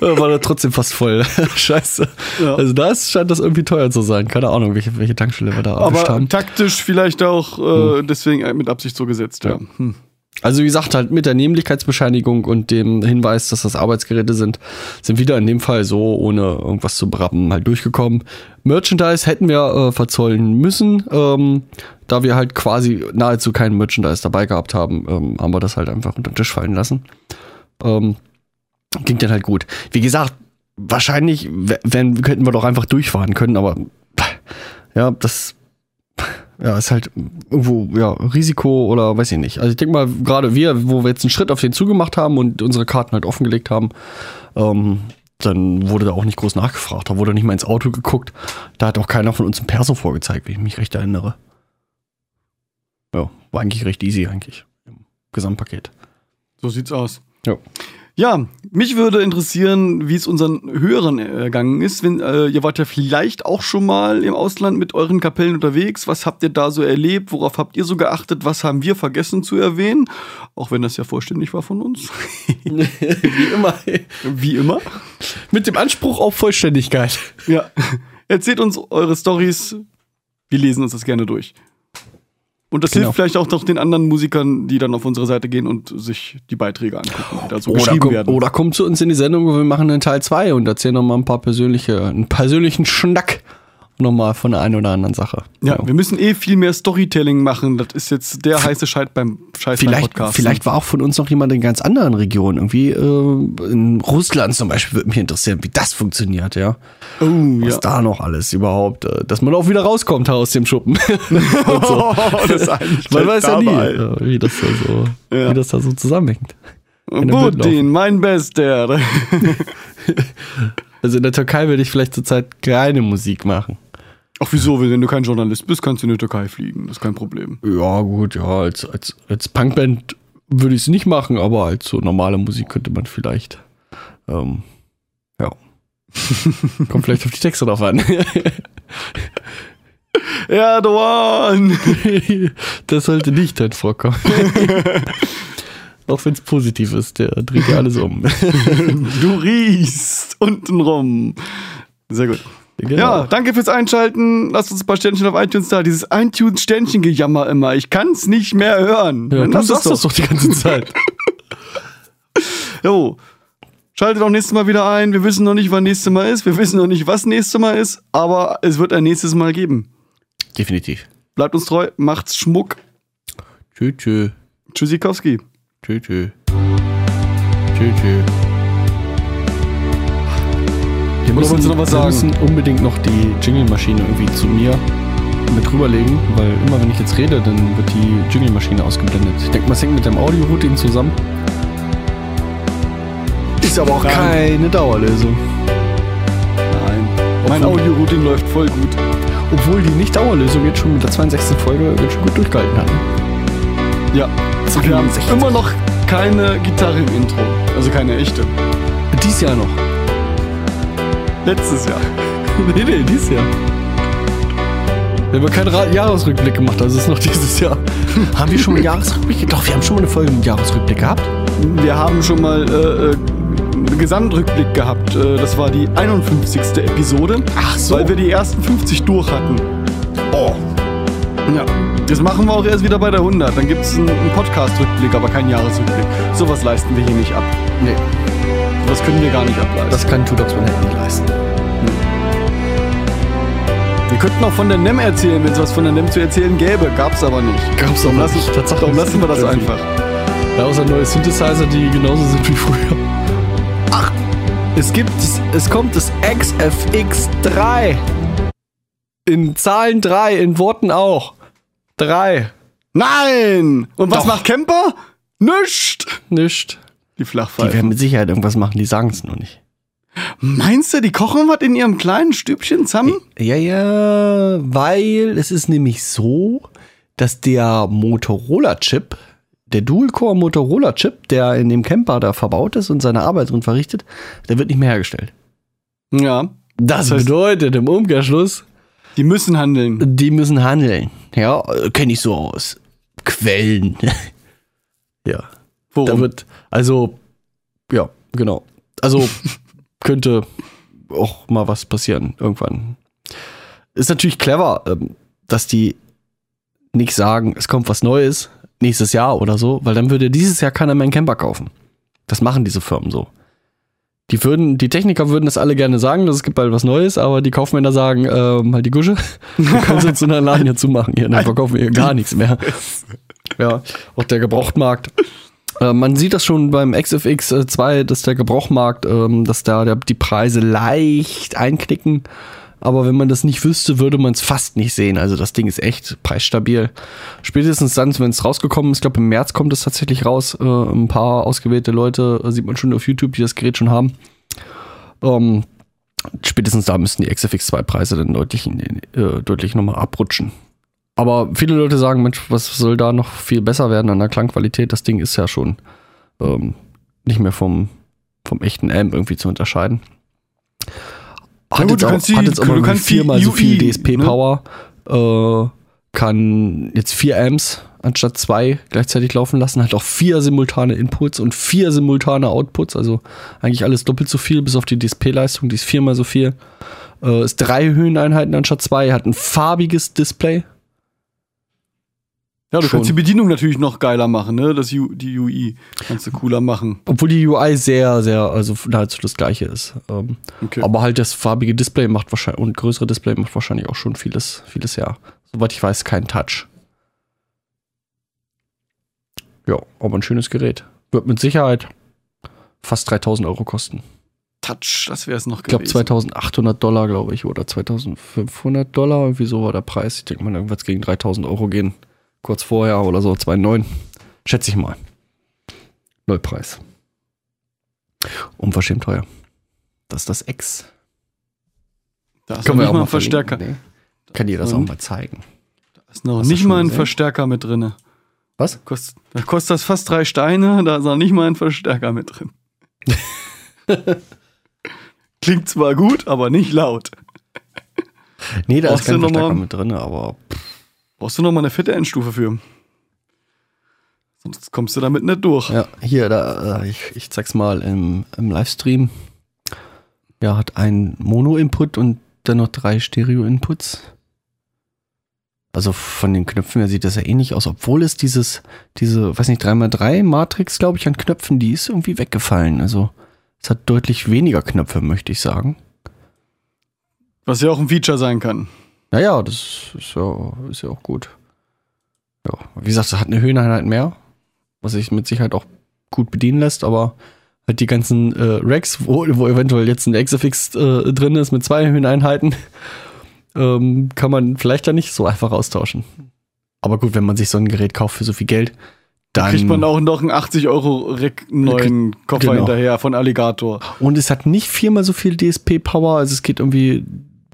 Äh, war da trotzdem fast voll. Scheiße. Ja. Also da scheint das irgendwie teuer zu sein. Keine Ahnung, welche, welche Tankstelle wir da Aber haben. taktisch vielleicht auch äh, deswegen mit Absicht so gesetzt, ja. Hm. Also wie gesagt, halt mit der Nämlichkeitsbescheinigung und dem Hinweis, dass das Arbeitsgeräte sind, sind wieder in dem Fall so, ohne irgendwas zu berappen, halt durchgekommen. Merchandise hätten wir äh, verzollen müssen. Ähm, da wir halt quasi nahezu kein Merchandise dabei gehabt haben, ähm, haben wir das halt einfach unter den Tisch fallen lassen. Ähm, ging dann halt gut. Wie gesagt, wahrscheinlich wenn, könnten wir doch einfach durchfahren können, aber ja, das ja, ist halt irgendwo, ja, Risiko oder weiß ich nicht. Also ich denke mal, gerade wir, wo wir jetzt einen Schritt auf den zugemacht haben und unsere Karten halt offengelegt haben, ähm, dann wurde da auch nicht groß nachgefragt. Da wurde nicht mal ins Auto geguckt. Da hat auch keiner von uns ein Perso vorgezeigt, wenn ich mich recht erinnere. Ja, war eigentlich recht easy eigentlich im Gesamtpaket. So sieht's aus. Ja. Ja, mich würde interessieren, wie es unseren Hörern ergangen ist. Wenn, äh, ihr wart ja vielleicht auch schon mal im Ausland mit euren Kapellen unterwegs. Was habt ihr da so erlebt? Worauf habt ihr so geachtet? Was haben wir vergessen zu erwähnen? Auch wenn das ja vollständig war von uns. Wie immer. wie immer. Mit dem Anspruch auf Vollständigkeit. Ja. Erzählt uns eure Stories. Wir lesen uns das gerne durch. Und das Genau. hilft vielleicht auch noch den anderen Musikern, die dann auf unsere Seite gehen und sich die Beiträge angucken, die da so Oder, geschrieben komm, werden. oder kommt zu uns in die Sendung, wo wir machen einen Teil 2 und erzählen nochmal ein paar persönliche, einen persönlichen Schnack nochmal von der einen oder anderen Sache. Ja, wir müssen eh viel mehr Storytelling machen. Das ist jetzt der heiße Scheit beim Scheiß beim Vielleicht, Podcast. vielleicht war auch von uns noch jemand in ganz anderen Regionen. Irgendwie äh, in Russland zum Beispiel würde mich interessieren, wie das funktioniert, ja. Oh, Was ja. da noch alles überhaupt, äh, dass man auch wieder rauskommt aus dem Schuppen. So. das ist eigentlich Man weiß ja nie, äh, wie das da so, Ja. wie das da so zusammenhängt. Putin, mein Bester. Also in der Türkei würde ich vielleicht zurzeit keine Musik machen. Ach, wieso? Wenn du kein Journalist bist, kannst du in die Türkei fliegen. Das ist kein Problem. Ja, gut, ja, als, als, als Punkband würde ich es nicht machen, aber als so normale Musik könnte man vielleicht. Ähm, ja. Kommt vielleicht auf die Texte drauf an. Erdogan! das sollte nicht halt vorkommen. Auch wenn es positiv ist, der dreht ja alles um. Du riechst untenrum. Sehr gut. Genau. Ja, danke fürs Einschalten. Lasst uns ein paar Sternchen auf iTunes da. Dieses iTunes-Sternchen-Gejammer immer. Ich kann es nicht mehr hören. ja, du sagst das doch die ganze Zeit. Jo. Schaltet auch nächstes Mal wieder ein. Wir wissen noch nicht, wann nächstes Mal ist. Wir wissen noch nicht, was nächstes Mal ist. Aber es wird ein nächstes Mal geben. Definitiv. Bleibt uns treu. Macht's Schmuck. Tschö, tschö. Tschüssikowski. Tschö, tschö. Tschö, tschö. Wir du noch was sagen? müssen unbedingt noch die Jingle-Maschine irgendwie zu mir mit rüberlegen, weil immer wenn ich jetzt rede, dann wird die Jingle-Maschine ausgeblendet. Ich denke mal, es hängt mit dem Audio-Routing zusammen. Ist aber auch Nein. keine Dauerlösung. Nein. Mein Obwohl- Audio-Routing läuft voll gut. Obwohl die Nicht-Dauerlösung jetzt schon mit der 62. Folge ganz schön gut durchgehalten hat. Ja. Wir haben 62. immer noch keine Gitarre im Intro. Also keine echte. Dies Jahr noch. Letztes Jahr. nee, nee, dieses Jahr. Wir haben keinen Ra Jahresrückblick gemacht, also ist noch dieses Jahr. haben wir schon mal einen Jahresrückblick? Doch, wir haben schon mal eine Folge mit Jahresrückblick gehabt. Wir haben schon mal äh, äh, einen Gesamtrückblick gehabt. Äh, das war die 51. Episode. Ach so. Weil wir die ersten 50 durch hatten. Oh. Ja. Das machen wir auch erst wieder bei der 100. Dann gibt es einen, einen Podcast-Rückblick, aber keinen Jahresrückblick. Sowas leisten wir hier nicht ab. Nee, Das können wir gar nicht ableisten. das kann Tudox Manhattan nicht leisten. wir könnten auch von der NEM erzählen, wenn es was von der NEM zu erzählen gäbe. Gab's aber nicht. Gab's darum aber lassen, nicht. Tatsache, darum lassen wir das gibt einfach. Ja, außer neue Synthesizer, die genauso sind wie früher. Ach, es gibt, es kommt das XFX3. In Zahlen 3, in Worten auch. 3. Nein! Und was Doch. macht Camper? Nischt! Nicht. Die Die werden mit Sicherheit irgendwas machen, die sagen es nur nicht. Meinst du, die kochen was in ihrem kleinen Stübchen zusammen? Ja, ja, weil es ist nämlich so, dass der Motorola-Chip, der Dual-Core Motorola-Chip, der in dem Camper da verbaut ist und seine Arbeit drin verrichtet, der wird nicht mehr hergestellt. Ja. Das, Das heißt- bedeutet im Umkehrschluss, Die müssen handeln. die müssen handeln. Ja, kenne ich so aus Quellen. ja, da Worum? wird, also, ja, genau. Also könnte auch mal was passieren irgendwann. Ist natürlich clever, ähm, dass die nicht sagen, es kommt was Neues nächstes Jahr oder so, weil dann würde dieses Jahr keiner mehr einen Camper kaufen. Das machen diese Firmen so. Die würden, die Techniker würden das alle gerne sagen, dass es gibt bald was Neues, aber die Kaufmänner sagen, ähm, halt die Gusche, wir können sie uns in der Laden hier zumachen, hier, dann verkaufen wir hier gar nichts mehr. Ja, auch der Gebrauchtmarkt. Äh, man sieht das schon beim XFX 2, dass der Gebrauchtmarkt, ähm, dass da der, die Preise leicht einknicken. Aber wenn man das nicht wüsste, würde man es fast nicht sehen. Also das Ding ist echt preisstabil. Spätestens dann, wenn es rausgekommen ist, ich glaube im März kommt es tatsächlich raus. Äh, ein paar ausgewählte Leute äh, sieht man schon auf YouTube, die das Gerät schon haben. Ähm, spätestens da müssten die XFX 2 Preise dann deutlich, äh, deutlich nochmal abrutschen. Aber viele Leute sagen, Mensch, was soll da noch viel besser werden an der Klangqualität? Das Ding ist ja schon ähm, nicht mehr vom, vom echten Amp irgendwie zu unterscheiden. Hat gut, jetzt auch, die- hat jetzt auch du kannst viermal so viel DSP-Power. Äh, kann jetzt vier Amps anstatt zwei gleichzeitig laufen lassen. Hat auch vier simultane Inputs und vier simultane Outputs. Also eigentlich alles doppelt so viel, bis auf die DSP-Leistung. Die ist viermal so viel. Äh, ist drei Höheneinheiten anstatt zwei. Hat ein farbiges Display. Ja, du Schon. kannst die Bedienung natürlich noch geiler machen, ne? Das U, die UI kannst du cooler machen. Obwohl die UI sehr, sehr, also nahezu das gleiche ist. Ähm, Okay. Aber halt das farbige Display macht wahrscheinlich und größere Display macht wahrscheinlich auch schon vieles, vieles ja. Soweit ich weiß, kein Touch. Ja, aber ein schönes Gerät. Wird mit Sicherheit fast 3000 Euro kosten. Touch, das wäre es noch Ich glaube gewesen. 2800 Dollar, glaube ich, oder 2500 Dollar, irgendwie so war der Preis. Ich denke mal, irgendwas gegen 3000 Euro gehen. Kurz vorher oder so, 2,9. Schätze ich mal. Neupreis. Unverschämt teuer. Das ist das X. da ist noch nicht mal ein Verstärker. Nee. Kann dir das auch mal zeigen. Da ist noch Hast nicht mal ein gesehen? Verstärker mit drin. Was? Kost, da kostet das fast drei Steine, da ist noch nicht mal ein Verstärker mit drin. Klingt zwar gut, aber nicht laut. Nee, da Brauchst ist kein Verstärker mit drin, aber Brauchst du noch mal eine fette Endstufe für. Sonst kommst du damit nicht durch. ja, hier, da, äh, ich, ich zeig's mal im, im Livestream. Ja, hat einen Mono-Input und dann noch drei Stereo-Inputs. Also von den Knöpfen her sieht das ja ähnlich aus, obwohl es dieses, diese, weiß nicht, 3x3 Matrix, glaube ich, an Knöpfen, die ist irgendwie weggefallen. Also es hat deutlich weniger Knöpfe, möchte ich sagen. Was ja auch ein Feature sein kann. Naja, das ist ja, ist ja auch gut. Ja, wie gesagt, es hat eine Höheneinheit mehr, was sich mit Sicherheit auch gut bedienen lässt, aber halt die ganzen äh, Racks, wo, wo eventuell jetzt ein XFX äh, drin ist mit zwei Höheneinheiten, ähm, kann man vielleicht da nicht so einfach austauschen. Aber gut, wenn man sich so ein Gerät kauft für so viel Geld, Da dann. kriegt man auch noch einen 80 Euro Rec neuen Koffer Genau. hinterher von Alligator. Und es hat nicht viermal so viel DSP-Power. Also es geht irgendwie,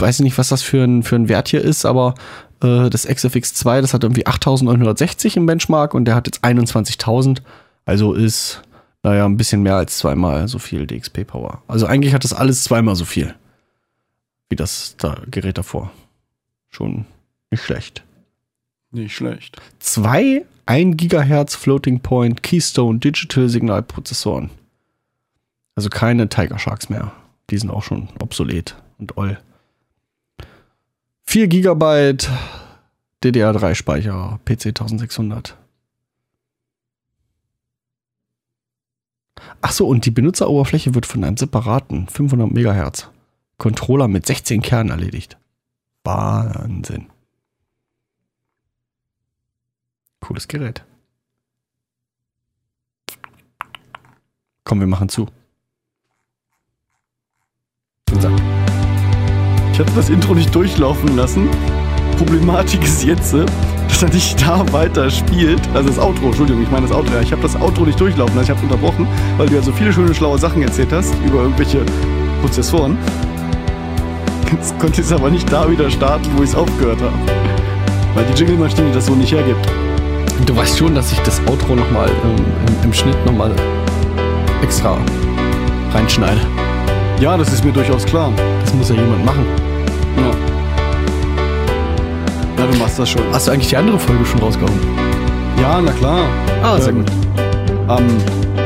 weiß ich nicht, was das für ein, für ein Wert hier ist, aber äh, das XFX2, das hat irgendwie 8960 im Benchmark und der hat jetzt 21.000. Also ist, naja, ein bisschen mehr als zweimal so viel DXP-Power. Also eigentlich hat das alles zweimal so viel wie das da Gerät davor. Schon nicht schlecht. Nicht schlecht. Zwei 1 GHz Floating Point Keystone Digital Signalprozessoren. Also keine Tiger Sharks mehr. Die sind auch schon obsolet und oll. 4 GB DDR3 Speicher, PC 1600. Achso, und die Benutzeroberfläche wird von einem separaten 500 MHz Controller mit 16 Kernen erledigt. Wahnsinn. Cooles Gerät. Komm, wir machen zu. Ich hatte das Intro nicht durchlaufen lassen. Problematik ist jetzt, äh, dass er nicht da weiter spielt. Also das Outro, Entschuldigung, ich meine das Outro. Ja, ich habe das Outro nicht durchlaufen lassen, ich habe unterbrochen, weil du ja so viele schöne, schlaue Sachen erzählt hast über irgendwelche Prozessoren. Jetzt konnte ich es aber nicht da wieder starten, wo ich es aufgehört habe. Weil die Jingle-Maschine das so nicht hergibt. Du weißt schon, dass ich das Outro nochmal ähm, im, im Schnitt nochmal extra reinschneide. Ja, das ist mir durchaus klar. Das muss ja jemand machen. Ja. Ja, du machst das schon. Hast du eigentlich die andere Folge schon rausgehauen? Ja, na klar. Ah, sehr Ähm, gut. Am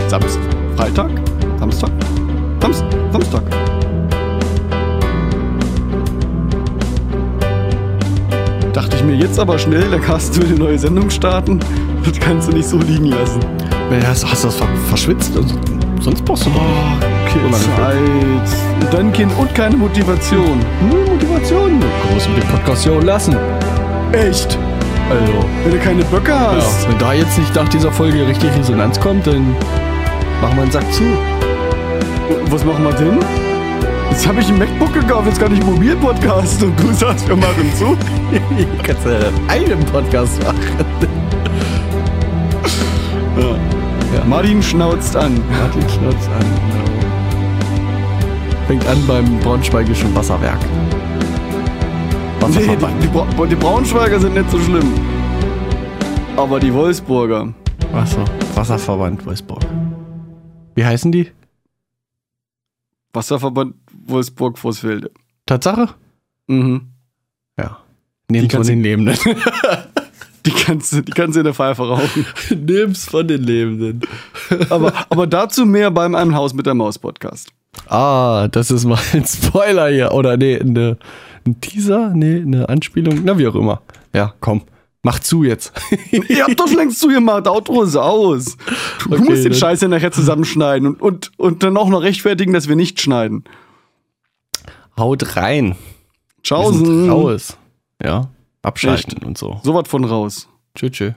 Samstag? Freitag? Samstag? Samst Samstag. Dachte ich mir jetzt aber schnell, der Carsten will eine neue Sendung starten. Das kannst du nicht so liegen lassen. Ja, hast, hast du das ver verschwitzt? Also, sonst brauchst du doch nicht. Und dann Kind und keine Motivation. Null Motivation. Du musst mit dem Podcast ja auch lassen. Echt? Also, Wenn du keine Böcke hast. ja, wenn da jetzt nicht nach dieser Folge richtig Resonanz kommt, dann machen wir einen Sack zu. Was machen wir denn? Jetzt habe ich ein MacBook gekauft, jetzt kann ich einen Mobilpodcast und du sagst, wir machen zu. Kannst du einen Podcast machen. Ja. Martin schnauzt an. Martin schnauzt an. Fängt an beim Braunschweigischen Wasserwerk. Nee, die, die, Bra die Braunschweiger sind nicht so schlimm. Aber die Wolfsburger. Wasser, Wasserverband Wolfsburg. Wie heißen die? Wasserverband Wolfsburg-Vorsfelde. Tatsache? Mhm. Ja. Kannst von den Lebenden. Die kannst, du- die kannst du in der Pfeife rauchen. Nimm's von den Lebenden. Aber, aber dazu mehr beim Einem Haus mit der Maus Podcast. Ah, das ist mal ein Spoiler hier. Oder nee, eine, ein Teaser? Nee, eine Anspielung. Na, wie auch immer. Ja, komm. Mach zu jetzt. Ihr habt doch schon längst zugemacht, Outro ist aus. Du Okay, musst den Scheiß ja nachher zusammenschneiden und, und, und dann auch noch rechtfertigen, dass wir nicht schneiden. Haut rein. Tschaußen. raus. Ja. Abschalten und so. So was von raus. Tschö, tschö.